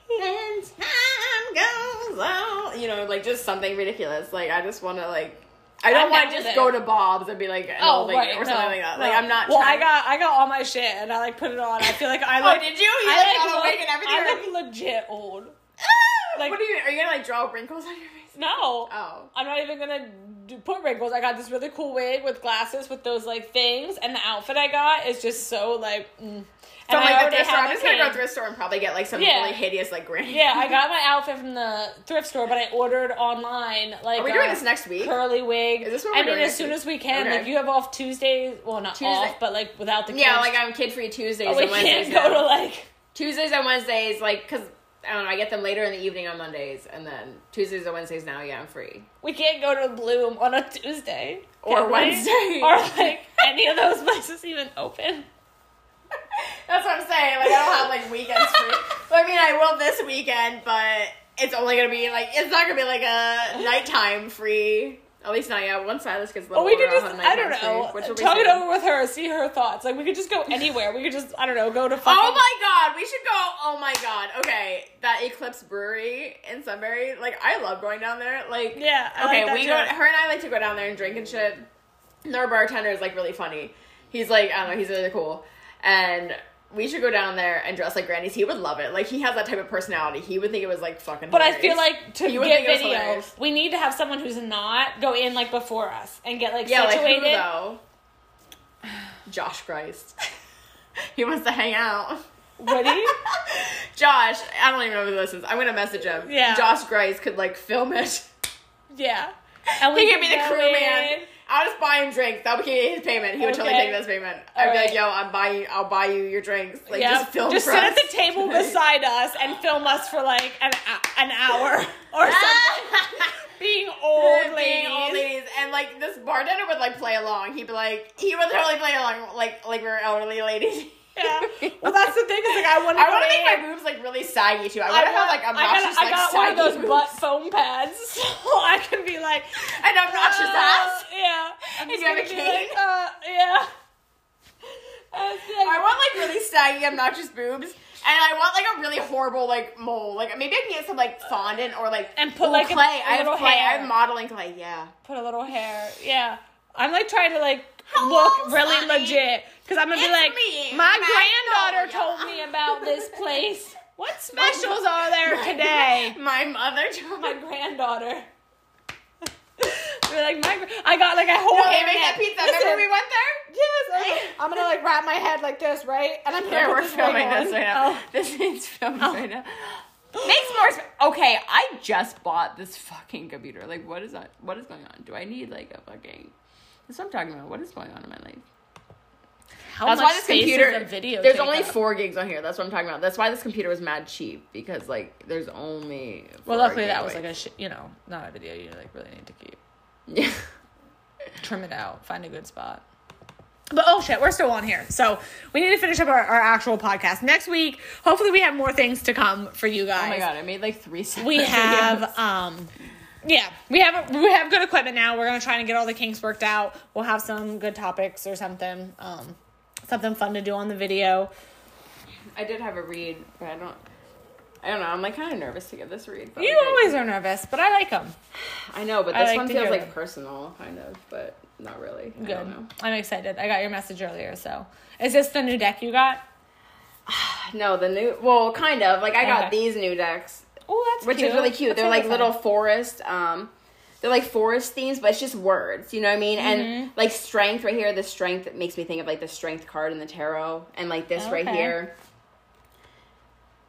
"When time goes on," you know, like just something ridiculous. Like I just want to like, I don't want to just go to Bob's and be like an Oh, old lady right, or something no, like that. no. Like I'm not. Well, trying- I got I got all my shit and I like put it on. I feel like I [laughs] Oh, look. did you? You I like like got a look, wig and everything. I look legit old. like- [laughs] what are you? Are you gonna like draw wrinkles on your face? No. Oh. I'm not even gonna do, put wrinkles. I got this really cool wig with glasses with those like things, and the outfit I got is just so like. Mm. From And I'm like the thrift store. I'm just gonna go pin. thrift store and probably get like some Yeah. really hideous like granny. Yeah, I got [laughs] my outfit from the thrift store, but I ordered online. Like, Are we doing this next week? Curly wig. Is this what I mean, as soon week? as we can. Okay. Like, you have off Tuesdays. Well, not Tuesday- off, but like without the kids. Yeah, like I'm kid free Tuesdays But we and Wednesdays. can't go now. to like. Tuesdays and Wednesdays, like, cause I don't know, I get them later in the evening on Mondays, and then Tuesdays and Wednesdays now, yeah, I'm free. We can't go to Bloom on a Tuesday Or we? Wednesday. or like any of those places even open. [laughs] That's what I'm saying. Like I don't have like weekends free. but I mean, I will this weekend, but it's only gonna be like it's not gonna be like a [laughs] nighttime free. At least not yet. Once Silas gets a Or little we could just, I don't know, free, which will be talk it over with her, see her thoughts. Like, we could just go anywhere. We could just, I don't know, go to [laughs] oh fucking. Oh my god, we should go. Oh my god. Okay, that Eclipse Brewery in Sunbury. Like, I love going down there. Like, Yeah, I okay, like we too. go. Her and I like to go down there and drink and shit. And our bartender is like really funny. He's like, I don't know, he's really cool, and we should go down there and dress like grannies. He would love it. Like, he has that type of personality. He would think it was like fucking. But I feel like to You get think it was video, we need to have someone who's not go in like before us and get like yeah, like who though? [sighs] Josh Grice. [laughs] he wants to hang out. Woody? [laughs] Josh, I don't even know if he listens. I'm gonna message him. Yeah. Josh Grice could like film it. yeah. And [laughs] He could be the crew man. I'll just buy him drinks. That'll be his payment. He would totally take this payment. I'd be like, yo, I'm buying I'll buy you your drinks. Like Yeah. just film Just sit us. at the table [laughs] beside us and film us for like an an hour [laughs] or something. [laughs] Being old Being ladies. old ladies. And like this bartender would like play along. He'd be like he would totally play along like like we're elderly ladies. Yeah. [laughs] Well, that's the thing is like I want to. I want to make my boobs like really saggy too. I want to have like I obnoxious got, I like got one of those boobs. butt foam pads, [laughs] so I can be like an obnoxious uh, ass. Yeah. And you have a cane? Like, uh, yeah. I like- I want like really saggy, obnoxious boobs, and I want like a really horrible like mole. Like maybe I can get some like fondant or like And put, like, clay. a I have clay. I have modeling clay. Yeah. put a little hair. Yeah. I'm like trying to like Hello, look really legit because I'm gonna be like, me, my Magnolia." granddaughter told me about this place. What specials are there today? My mother told My granddaughter. [laughs] We're like my. I got like a whole. No, that pizza. Listen, Remember we went there? Yes, okay. I'm gonna like wrap my head like this, right? And I'm Yeah, gonna we're this filming this right now. Oh. This is filming oh. right now. [gasps] Makes more sense. Okay, I just bought this fucking computer. Like, what is that? What is going on? Do I need like a fucking? That's what I'm talking about. What is going on in my life? How That's much why this computer. video there's only up? four gigs on here. That's what I'm talking about. That's why this computer was mad cheap because like there's only. Well, luckily that was like a sh- you know not a video you like really need to keep. yeah. [laughs] Trim it out. Find a good spot. But oh shit, we're still on here. So we need to finish up our, our actual podcast. Next week, hopefully we have more things to come for you guys. Oh my god, I made like three. We videos. have um yeah, we have we have good equipment now. We're gonna try and get all the kinks worked out. We'll have some good topics or something. Um something fun to do on the video. I did have a read, but I don't. I don't know. I'm like kind of nervous to give this read. but You like, I- always are nervous, but I like them. I know, but this like one feels like them. personal, kind of, but not really. I Good. don't know. I'm excited. I got your message earlier, so is this the new deck you got? [sighs] No, the new. Well, kind of. Like I got these new decks, Oh, that's which cute. is really cute. That's they're like really little forest. Um, they're like forest themes, but it's just words. You know what I mean? Mm-hmm. And like strength right here. The strength makes me think of like the strength card in the tarot, and like this right here.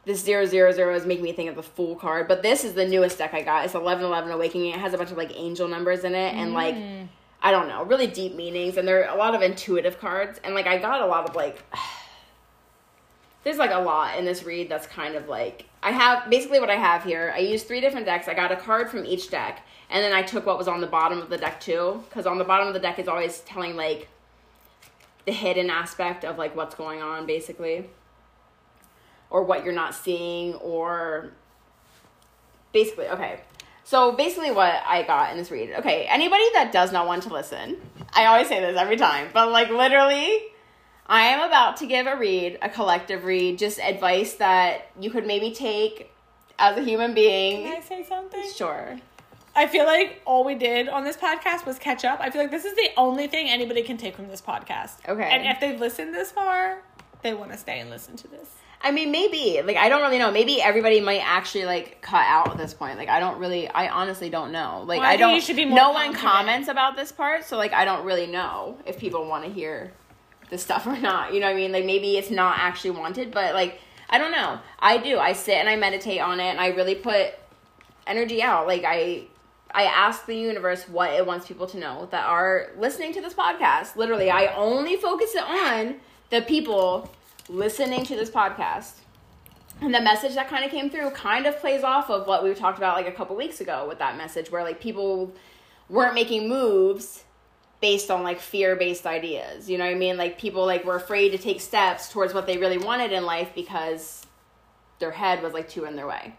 this zero zero zero is making me think of the Fool card, but this is the newest deck I got. It's eleven eleven Awakening. It has a bunch of like angel numbers in it and like I don't know, really deep meanings, and there are a lot of intuitive cards. And like I got a lot of like, [sighs] there's like a lot in this read that's kind of like I have basically what I have here. I used three different decks. I got a card from each deck, and then I took what was on the bottom of the deck too, because on the bottom of the deck is always telling like the hidden aspect of like what's going on, basically, or what you're not seeing, or basically okay. So basically, what I got in this read. Okay, anybody that does not want to listen, I always say this every time, but like literally, I am about to give a read, a collective read, just advice that you could maybe take as a human being. Can I say something? Sure. I feel like all we did on this podcast was catch up. I feel like this is the only thing anybody can take from this podcast. Okay. And if they've listened this far, they want to stay and listen to this. I mean, maybe. Like, I don't really know. Maybe everybody might actually, like, cut out at this point. Like, I don't really, I honestly don't know. Like, Well, I I, think don't, you should be more no one comments about this part, so, like, I don't really know if people want to hear this stuff or not. You know what I mean? Like, maybe it's not actually wanted, but, like, I don't know. I do. I sit and I meditate on it, and I really put energy out. Like, I, I ask the universe what it wants people to know that are listening to this podcast. Literally, I only focus it on the people listening to this podcast. And the message that kind of came through kind of plays off of what we talked about like a couple weeks ago with that message where like people weren't making moves based on like fear-based ideas. You know what I mean? Like people like were afraid to take steps towards what they really wanted in life because their head was like too in their way.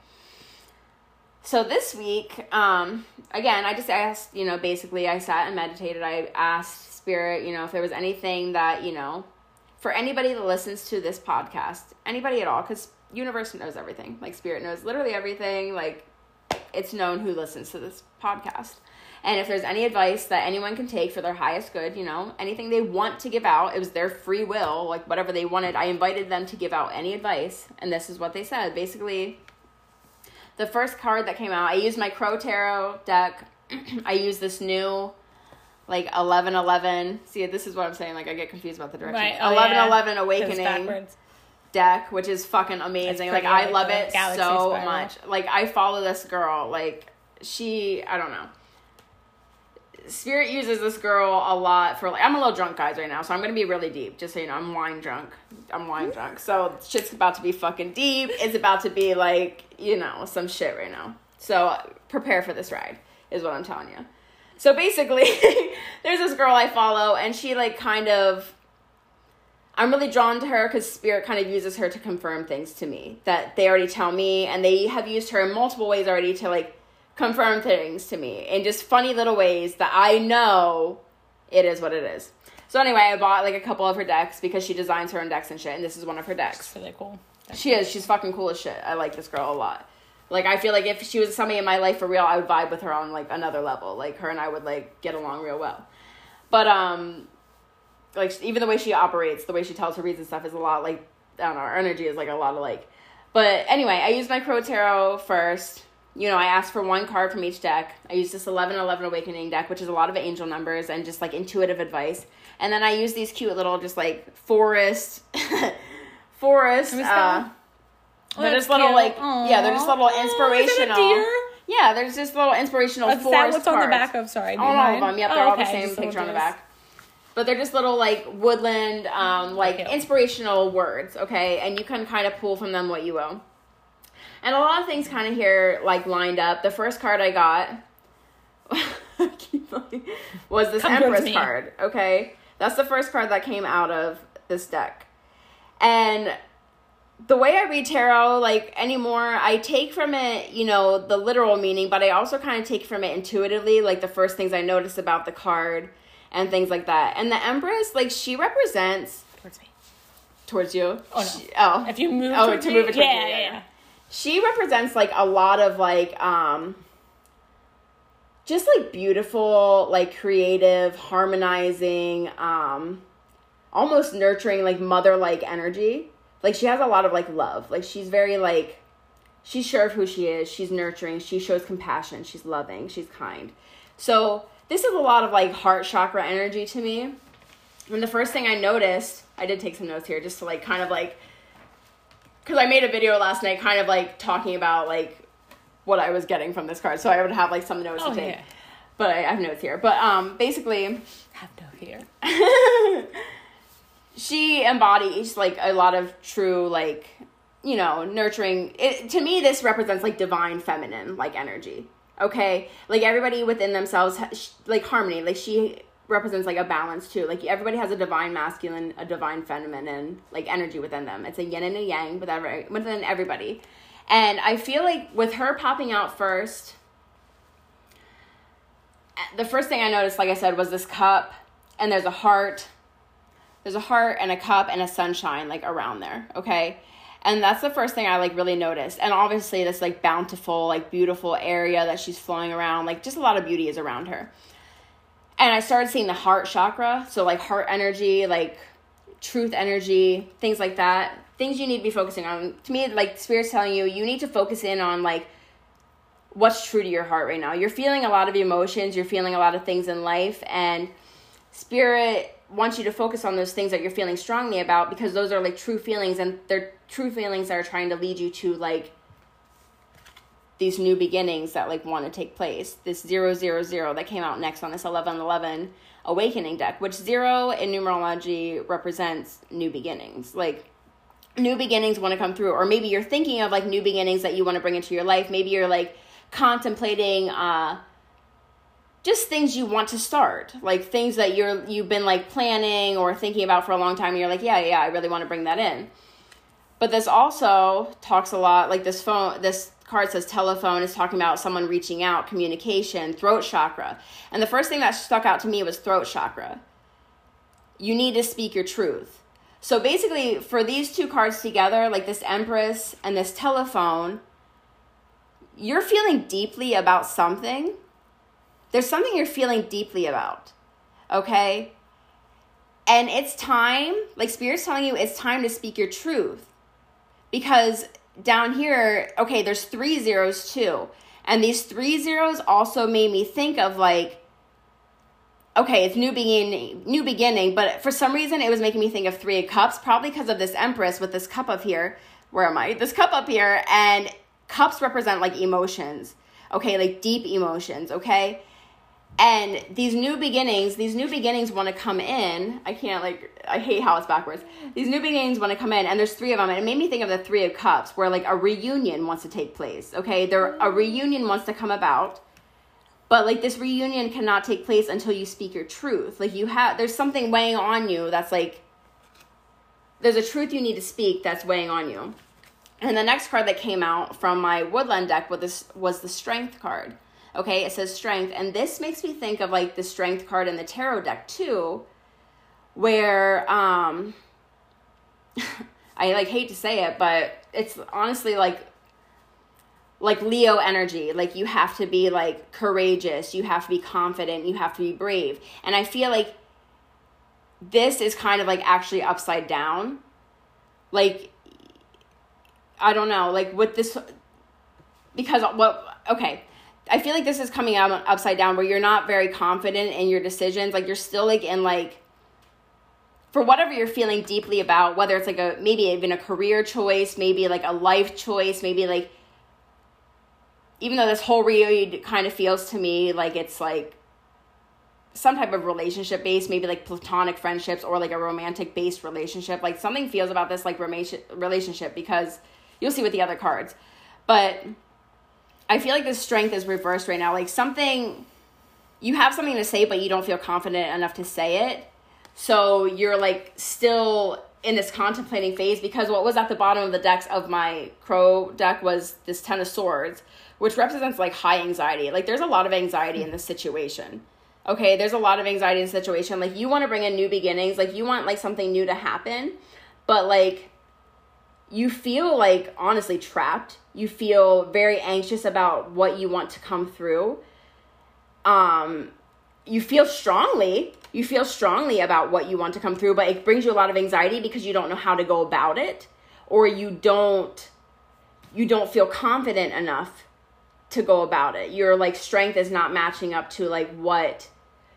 So this week, um, again, I just asked, you know, basically I sat and meditated. I asked Spirit, you know, if there was anything that, you know, for anybody that listens to this podcast, anybody at all, because universe knows everything. Like Spirit knows literally everything. Like it's known who listens to this podcast. And if there's any advice that anyone can take for their highest good, you know, anything they want to give out, it was their free will, like whatever they wanted. I invited them to give out any advice, and this is what they said. Basically, the first card that came out, I used my Crow Tarot deck. [clears throat] I used this new like 1111. See, this is what I'm saying. Like, I get confused about the direction. Right. Oh, 1111 yeah. 'Cause Awakening deck, which is fucking amazing. Like I love it so much. Like I follow this girl. Like she, I don't know. Spirit uses this girl a lot for like I'm a little drunk guys right now, so I'm gonna be really deep. Just so you know, I'm wine drunk. I'm wine drunk. So shit's about to be fucking deep. It's about to be like, you know, some shit right now. So prepare for this ride, is what I'm telling you. So basically, [laughs] there's this girl I follow, and she like kind of I'm really drawn to her because Spirit kind of uses her to confirm things to me that they already tell me, and they have used her in multiple ways already to like confirm things to me in just funny little ways that I know it is what it is. So anyway, I bought like a couple of her decks because she designs her own decks and shit, and this is one of her decks. It's really cool. She is. She's fucking cool as shit. I like this girl a lot. Like I feel like if she was somebody in my life for real, I would vibe with her on like another level. Like her and I would like get along real well. But um, like even the way she operates, the way she tells her reads and stuff is a lot like I don't know. Her energy is like a lot of like. But anyway, I used my Crow Tarot first. You know, I asked for one card from each deck. I used this 11 11 Awakening deck, which is a lot of angel numbers and just like intuitive advice. And then I used these cute little just like forest, [laughs] forest. Uh. Oh, they're just little cute. like yeah, they're just little Aw. Oh, is it a inspirational. deer? Yeah, there's just little inspirational forest that what's on the back of? Sorry, you All of them. Yep, Oh, they're all the same just picture on the back. But they're just little like woodland, um, like inspirational words, okay? And you can kind of pull from them what you will. And a lot of things kind of here like lined up. The first card I got I [laughs] keep looking, was this Come Empress card, okay? That's the first card that came out of this deck. And the way I read tarot, like anymore, I take from it, you know, the literal meaning, but I also kind of take from it intuitively, like the first things I notice about the card and things like that. And the Empress, like she represents Towards me. towards you. Oh, no. She- oh, If you move Oh, towards to me, move it towards yeah, you, yeah, yeah, yeah. She represents like a lot of like um just like beautiful like creative harmonizing um almost nurturing like mother like energy. Like she has a lot of like love. Like she's very like she's sure of who she is. She's nurturing. She shows compassion. She's loving. She's kind. So this is a lot of like heart chakra energy to me. And the first thing i noticed i did take some notes here just to like kind of like because I made a video last night, kind of like talking about like what I was getting from this card. So I would have like some notes Oh, to take. yeah. But I have notes here. But um, basically, Have no fear. [laughs] she embodies like a lot of true like you know nurturing it, to me this represents like divine feminine like energy okay like everybody within themselves like harmony like she represents like a balance too. Like everybody has a divine masculine a divine feminine like energy within them. It's a yin and a yang with every, within everybody. And i feel like with her popping out first the first thing i noticed like i said was this cup and there's a heart. There's a heart and a cup and a sunshine like around there okay? And that's the first thing i like really noticed. And obviously this like bountiful like beautiful area that she's flowing around. Like just a lot of beauty is around her and i started seeing the heart chakra so like heart energy like truth energy things like that. Things you need to be focusing on. To me like spirit's telling you you need to focus in on like what's true to your heart right now. You're feeling a lot of emotions you're feeling a lot of things in life and spirit wants you to focus on those things that you're feeling strongly about because those are like true feelings and they're true feelings that are trying to lead you to like these new beginnings that like want to take place. This zero zero zero that came out next on this 1111 awakening deck which zero in numerology represents new beginnings. Like new beginnings want to come through or maybe you're thinking of like new beginnings that you want to bring into your life. Maybe you're like contemplating uh just things you want to start. Like things that you're you've been like planning or thinking about for a long time and you're like yeah yeah i really want to bring that in. But this also talks a lot like this phone this card says telephone is talking about someone reaching out communication throat chakra and the first thing that stuck out to me was throat chakra you need to speak your truth so basically for these two cards together like this empress and this telephone you're feeling deeply about something there's something you're feeling deeply about. Okay? And it's time, like Spirit's telling you, it's time to speak your truth. Because down here, okay, there's three zeros too. And these three zeros also made me think of like, okay, it's new beginning, new beginning, but for some reason it was making me think of three of cups, probably because of this empress with this cup up here. Where am I? This cup up here, and cups represent like emotions. Okay, like deep emotions, okay? And these new beginnings these new beginnings want to come in. I can't like i hate how it's backwards. These new beginnings want to come in and there's three of them and it made me think of the three of cups where like a reunion wants to take place okay? There a mm. reunion wants to come about but like this reunion cannot take place until you speak your truth. Like you have there's something weighing on you that's like there's a truth you need to speak that's weighing on you. And the next card that came out from my woodland deck was this was the strength card Okay, it says strength, and this makes me think of like the strength card in the tarot deck too, where um [laughs] I like hate to say it, but it's honestly like like Leo energy. Like you have to be like courageous, you have to be confident, you have to be brave. And I feel like this is kind of like actually upside down. Like I don't know, like with this because what okay, I feel like this is coming out upside down where you're not very confident in your decisions. Like you're still like in like for whatever you're feeling deeply about, whether it's like a maybe even a career choice, maybe like a life choice, maybe like even though this whole read kind of feels to me like it's like some type of relationship based, maybe like platonic friendships or like a romantic based relationship. Like something feels about this like relationship because you'll see with the other cards. But I feel like the strength is reversed right now. Like something, you have something to say, but you don't feel confident enough to say it. So you're like still in this contemplating phase because what was at the bottom of the decks of my crow deck was this Ten of Swords, which represents like high anxiety. Like there's a lot of anxiety in this situation. Okay, there's a lot of anxiety in the situation. Like you want to bring in new beginnings, like you want like something new to happen, but like you feel like honestly trapped. You feel very anxious about what you want to come through. Um, you feel strongly. You feel strongly about what you want to come through, but it brings you a lot of anxiety because you don't know how to go about it, or you don't you don't feel confident enough to go about it. Your like strength is not matching up to like what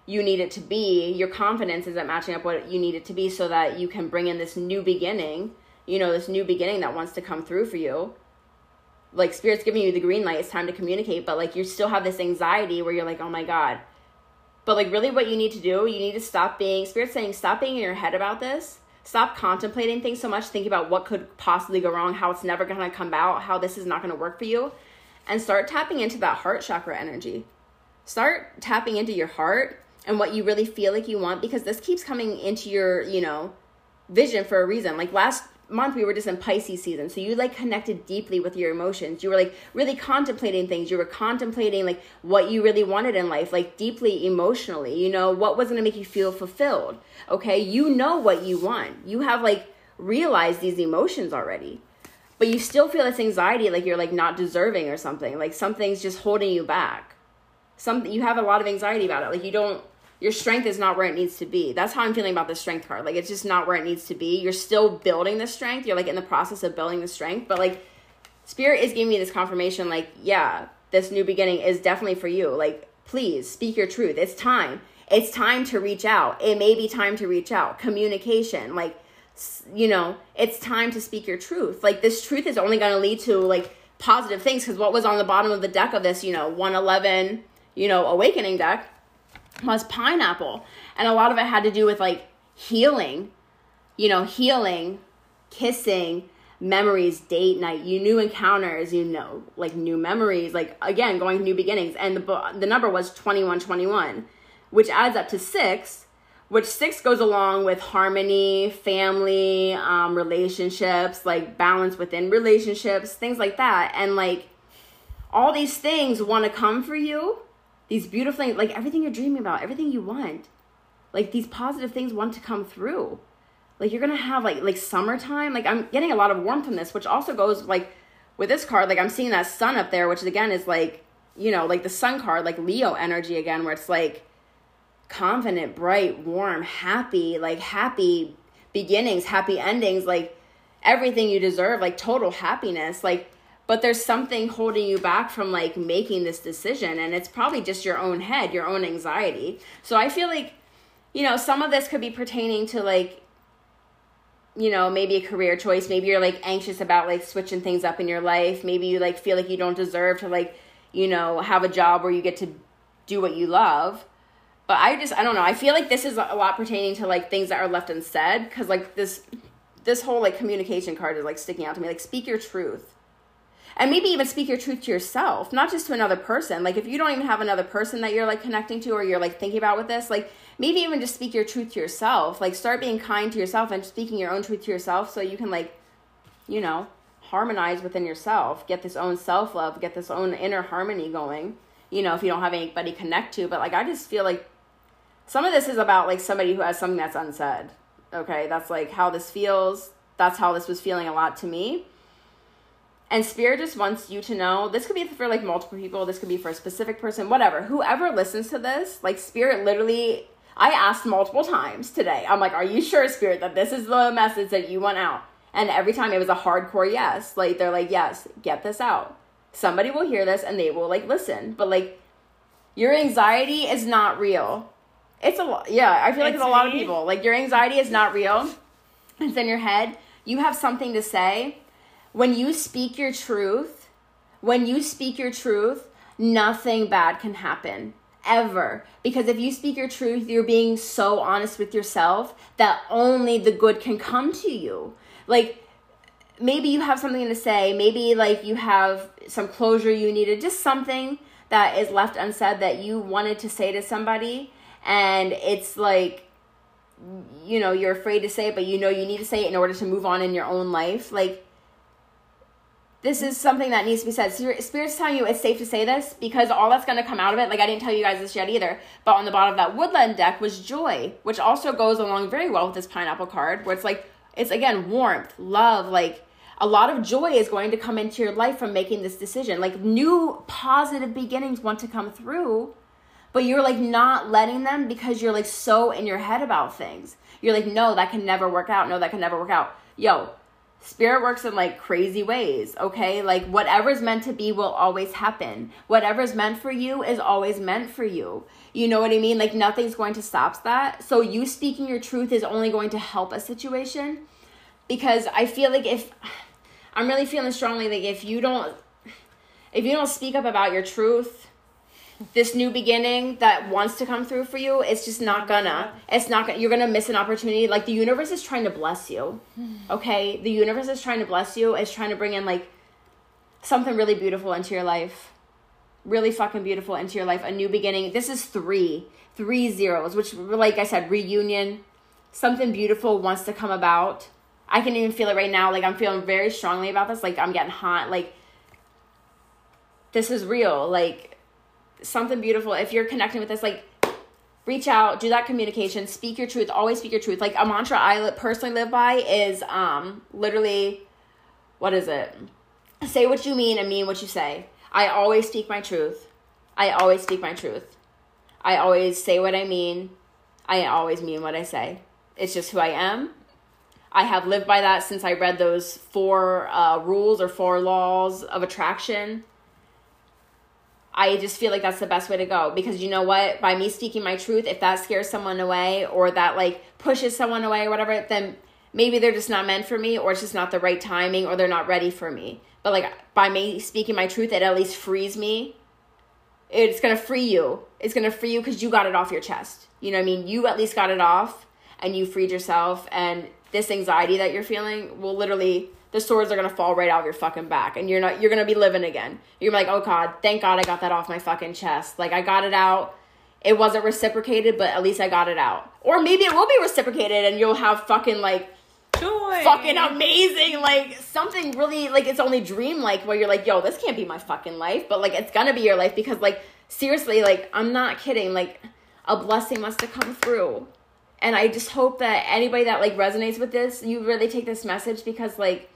you need it to be. Your confidence isn't matching up what you need it to be so that you can bring in this new beginning you know, this new beginning that wants to come through for you. Like spirit's giving you the green light, it's time to communicate, but like you still have this anxiety where you're like, "Oh my god." But like really what you need to do, you need to stop being spirit's saying stop being in your head about this. Stop contemplating things so much, think about what could possibly go wrong, how it's never going to come out, how this is not going to work for you, and start tapping into that heart chakra energy. Start tapping into your heart and what you really feel like you want because this keeps coming into your, you know, vision for a reason. Like last month we were just in Pisces season. So you like connected deeply with your emotions. You were like really contemplating things. You were contemplating like what you really wanted in life, like deeply emotionally, you know, what was going to make you feel fulfilled. Okay? You know what you want. You have like realized these emotions already. But you still feel this anxiety like you're like not deserving or something. Like something's just holding you back. Something you have a lot of anxiety about it. Like you don't your strength is not where it needs to be. That's how I'm feeling about the strength card. Like it's just not where it needs to be. You're still building the strength. You're like in the process of building the strength, but like spirit is giving me this confirmation like, yeah, this new beginning is definitely for you. Like please speak your truth. It's time. It's time to reach out. It may be time to reach out. Communication, like you know, it's time to speak your truth. Like this truth is only going to lead to like positive things because what was on the bottom of the deck of this, you know, 111, you know, awakening deck was pineapple. And a lot of it had to do with like healing, you know, healing, kissing, memories, date night, you new encounters, you know, like new memories, like again, going new beginnings. And the the number was 2121, which adds up to 6, which 6 goes along with harmony, family, um, relationships, like balance within relationships, things like that. And like all these things want to come for you these beautiful things, like everything you're dreaming about, everything you want, like these positive things want to come through. Like you're gonna have like like summertime. Like I'm getting a lot of warmth from this, which also goes like with this card. Like I'm seeing that sun up there, which again is like you know like the sun card, like Leo energy again, where it's like confident, bright, warm, happy, like happy beginnings, happy endings, like everything you deserve, like total happiness, like but there's something holding you back from like making this decision and it's probably just your own head your own anxiety. So i feel like you know some of this could be pertaining to like you know maybe a career choice. Maybe you're like anxious about like switching things up in your life. Maybe you like feel like you don't deserve to like you know have a job where you get to do what you love. But i just i don't know. I feel like this is a lot pertaining to like things that are left unsaid because like this this whole like communication card is like sticking out to me. Like speak your truth and maybe even speak your truth to yourself not just to another person. Like if you don't even have another person that you're like connecting to or you're like thinking about with this like maybe even just speak your truth to yourself. Like start being kind to yourself and speaking your own truth to yourself so you can like you know harmonize within yourself. Get this own self-love. Get this own inner harmony going you know if you don't have anybody connect to. But like i just feel like some of this is about like somebody who has something that's unsaid okay? That's like how this feels. That's how this was feeling a lot to me and Spirit just wants you to know this could be for like multiple people, this could be for a specific person, whatever. Whoever listens to this, like Spirit literally, I asked multiple times today. I'm like, are you sure, Spirit, that this is the message that you want out? And every time it was a hardcore yes. Like, they're like, yes, get this out. Somebody will hear this and they will like listen. But like, your anxiety is not real. It's a lot. Yeah, I feel like it's, it's a lot of people. Like, your anxiety is not real. It's in your head. You have something to say when you speak your truth, when you speak your truth, nothing bad can happen ever. Because if you speak your truth, you're being so honest with yourself that only the good can come to you. Like, maybe you have something to say, maybe like you have some closure you needed, just something that is left unsaid that you wanted to say to somebody, and it's like, you know, you're afraid to say it, but you know you need to say it in order to move on in your own life. Like, this is something that needs to be said. Spirit's telling you it's safe to say this because all that's going to come out of it, like I didn't tell you guys this yet either, but on the bottom of that woodland deck was joy, which also goes along very well with this pineapple card, where it's like, it's again warmth, love, like a lot of joy is going to come into your life from making this decision. Like new positive beginnings want to come through, but you're like not letting them because you're like so in your head about things. You're like, no, that can never work out. No, that can never work out. Yo, Spirit works in like crazy ways, okay? Like whatever's meant to be will always happen. Whatever's meant for you is always meant for you. You know what I mean? Like nothing's going to stop that. So you speaking your truth is only going to help a situation. because I feel like if I'm really feeling strongly like if you don't if you don't speak up about your truth, this new beginning that wants to come through for you, it's just not gonna. It's not gonna. You're gonna miss an opportunity. Like the universe is trying to bless you. [sighs] Okay, the universe is trying to bless you. It's trying to bring in like something really beautiful into your life. Really fucking beautiful into your life. A new beginning. This is three, three zeros, which, like I said, reunion. Something beautiful wants to come about. I can even feel it right now. Like I'm feeling very strongly about this. Like I'm getting hot. Like this is real. Like something beautiful. If you're connecting with this, like reach out, do that communication, speak your truth, always speak your truth. Like a mantra I personally live by is um literally what is it? Say what you mean and mean what you say. I always speak my truth. I always speak my truth. I always say what I mean. I always mean what I say. It's just who I am. I have lived by that since I read those four uh, rules or four laws of attraction I just feel like that's the best way to go because you know what? By me speaking my truth, if that scares someone away or that like pushes someone away or whatever, then maybe they're just not meant for me or it's just not the right timing or they're not ready for me. But like by me speaking my truth, it at least frees me. It's to free you. It's to free you because you got it off your chest. You know what I mean? You at least got it off and you freed yourself. And this anxiety that you're feeling will literally the swords are gonna fall right out of your fucking back and you're not you're gonna be living again. You're like oh god thank god i got that off my fucking chest. Like i got it out. It wasn't reciprocated but at least i got it out. Or maybe it will be reciprocated and you'll have fucking like Joy. fucking amazing like something really like it's only dream like where you're like yo this can't be my fucking life but like it's gonna be your life because like seriously like i'm not kidding. Like a blessing must have come through. And i just hope that anybody that like resonates with this you really take this message because like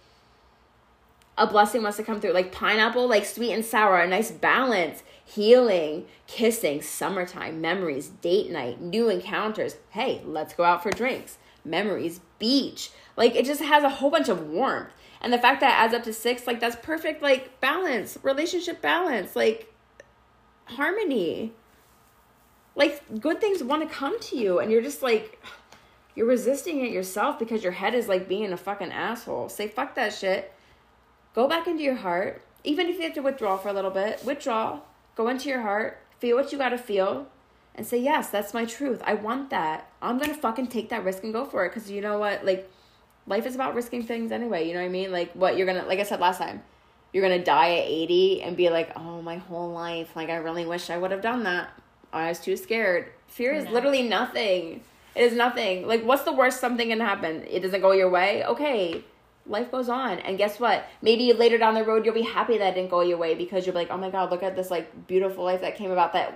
a blessing wants to come through. Like pineapple, like sweet and sour, a nice balance, healing, kissing, summertime, memories, date night, new encounters. Hey, let's go out for drinks, memories, beach. Like it just has a whole bunch of warmth. And the fact that it adds up to six, like that's perfect, like balance, relationship balance, like harmony. Like good things want to come to you, and you're just like, you're resisting it yourself because your head is like being a fucking asshole. Say fuck that shit Go back into your heart. Even if you have to withdraw for a little bit, withdraw. Go into your heart. Feel what you got to feel. And say, yes, that's my truth. I want that. I'm going to fucking take that risk and go for it. Because you know what? Like, life is about risking things anyway. You know what I mean? Like, what you're going to, like I said last time, you're going to die at 80 and be like, oh, my whole life. Like, I really wish I would have done that. I was too scared. Fear is no. literally nothing. It is nothing. Like, what's the worst something can happen? It doesn't go your way? Okay life goes on. And guess what? Maybe later down the road you'll be happy that it didn't go your way because you're like, oh my god, look at this like beautiful life that came about that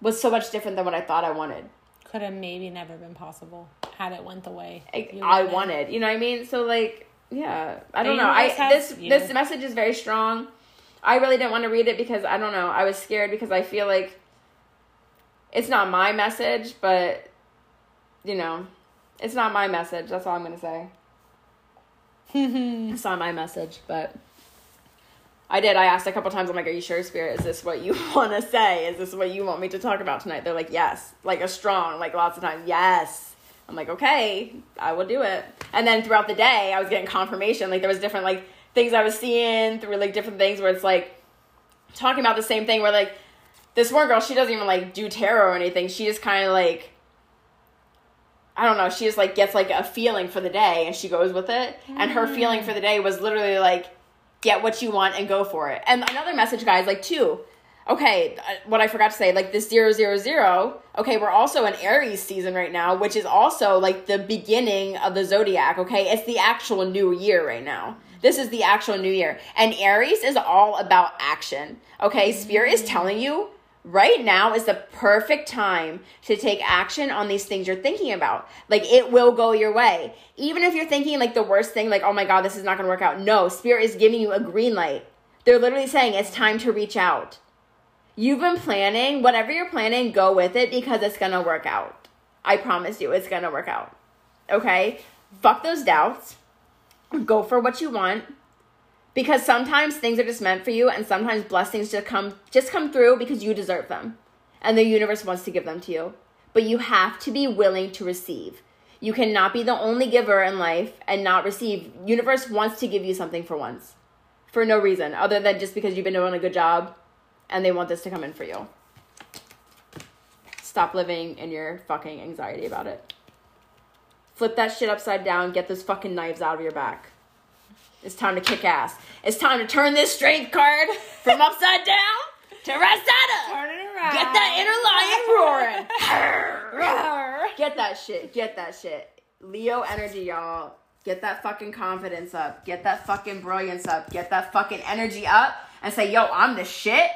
was so much different than what I thought I wanted. Could have maybe never been possible had it went the way I, I wanted. You know what I mean? So like, yeah, I don't know. I this this message is very strong. I really didn't want to read it because I don't know. I was scared because I feel like it's not my message, but you know, it's not my message. That's all I'm gonna say. [laughs] Saw my message, but I did. I asked a couple times. I'm like, "Are you sure, Spirit? Is this what you [laughs] want to say? Is this what you want me to talk about tonight?" They're like, "Yes." Like a strong, like lots of times, yes. I'm like, "Okay, I will do it." And then throughout the day, I was getting confirmation. Like there was different like things I was seeing through like different things where it's like talking about the same thing. Where like this one girl, she doesn't even like do tarot or anything. She just kind of like I don't know, she just like gets like a feeling for the day and she goes with it. Mm. And her feeling for the day was literally like, get what you want and go for it. And another message, guys, like, two, okay, uh, what I forgot to say, like this zero zero zero. Okay, we're also in Aries season right now, which is also like the beginning of the zodiac. Okay, it's the actual new year right now. This is the actual new year, and Aries is all about action. Okay, Spirit is telling you right now is the perfect time to take action on these things you're thinking about. Like it will go your way. Even if you're thinking like the worst thing, like, oh my God, this is not going to work out. No, Spirit is giving you a green light. They're literally saying it's time to reach out. You've been planning, whatever you're planning, go with it because it's going to work out. I promise you, it's going to work out. Okay? Fuck those doubts. Go for what you want because sometimes things are just meant for you and sometimes blessings just come just come through because you deserve them and the universe wants to give them to you but you have to be willing to receive You cannot be the only giver in life and not receive. Universe wants to give you something for once. For no reason other than just because you've been doing a good job and they want this to come in for you. Stop living in your fucking anxiety about it. Flip that shit upside down, get those fucking knives out of your back. It's time to kick ass. It's time to turn this strength card from upside down to right side up. Turn it around. Get that inner lion roaring. [laughs] Get that shit. Get that shit. Leo energy, y'all. Get that fucking confidence up. Get that fucking brilliance up. Get that fucking energy up and say, yo, I'm the shit.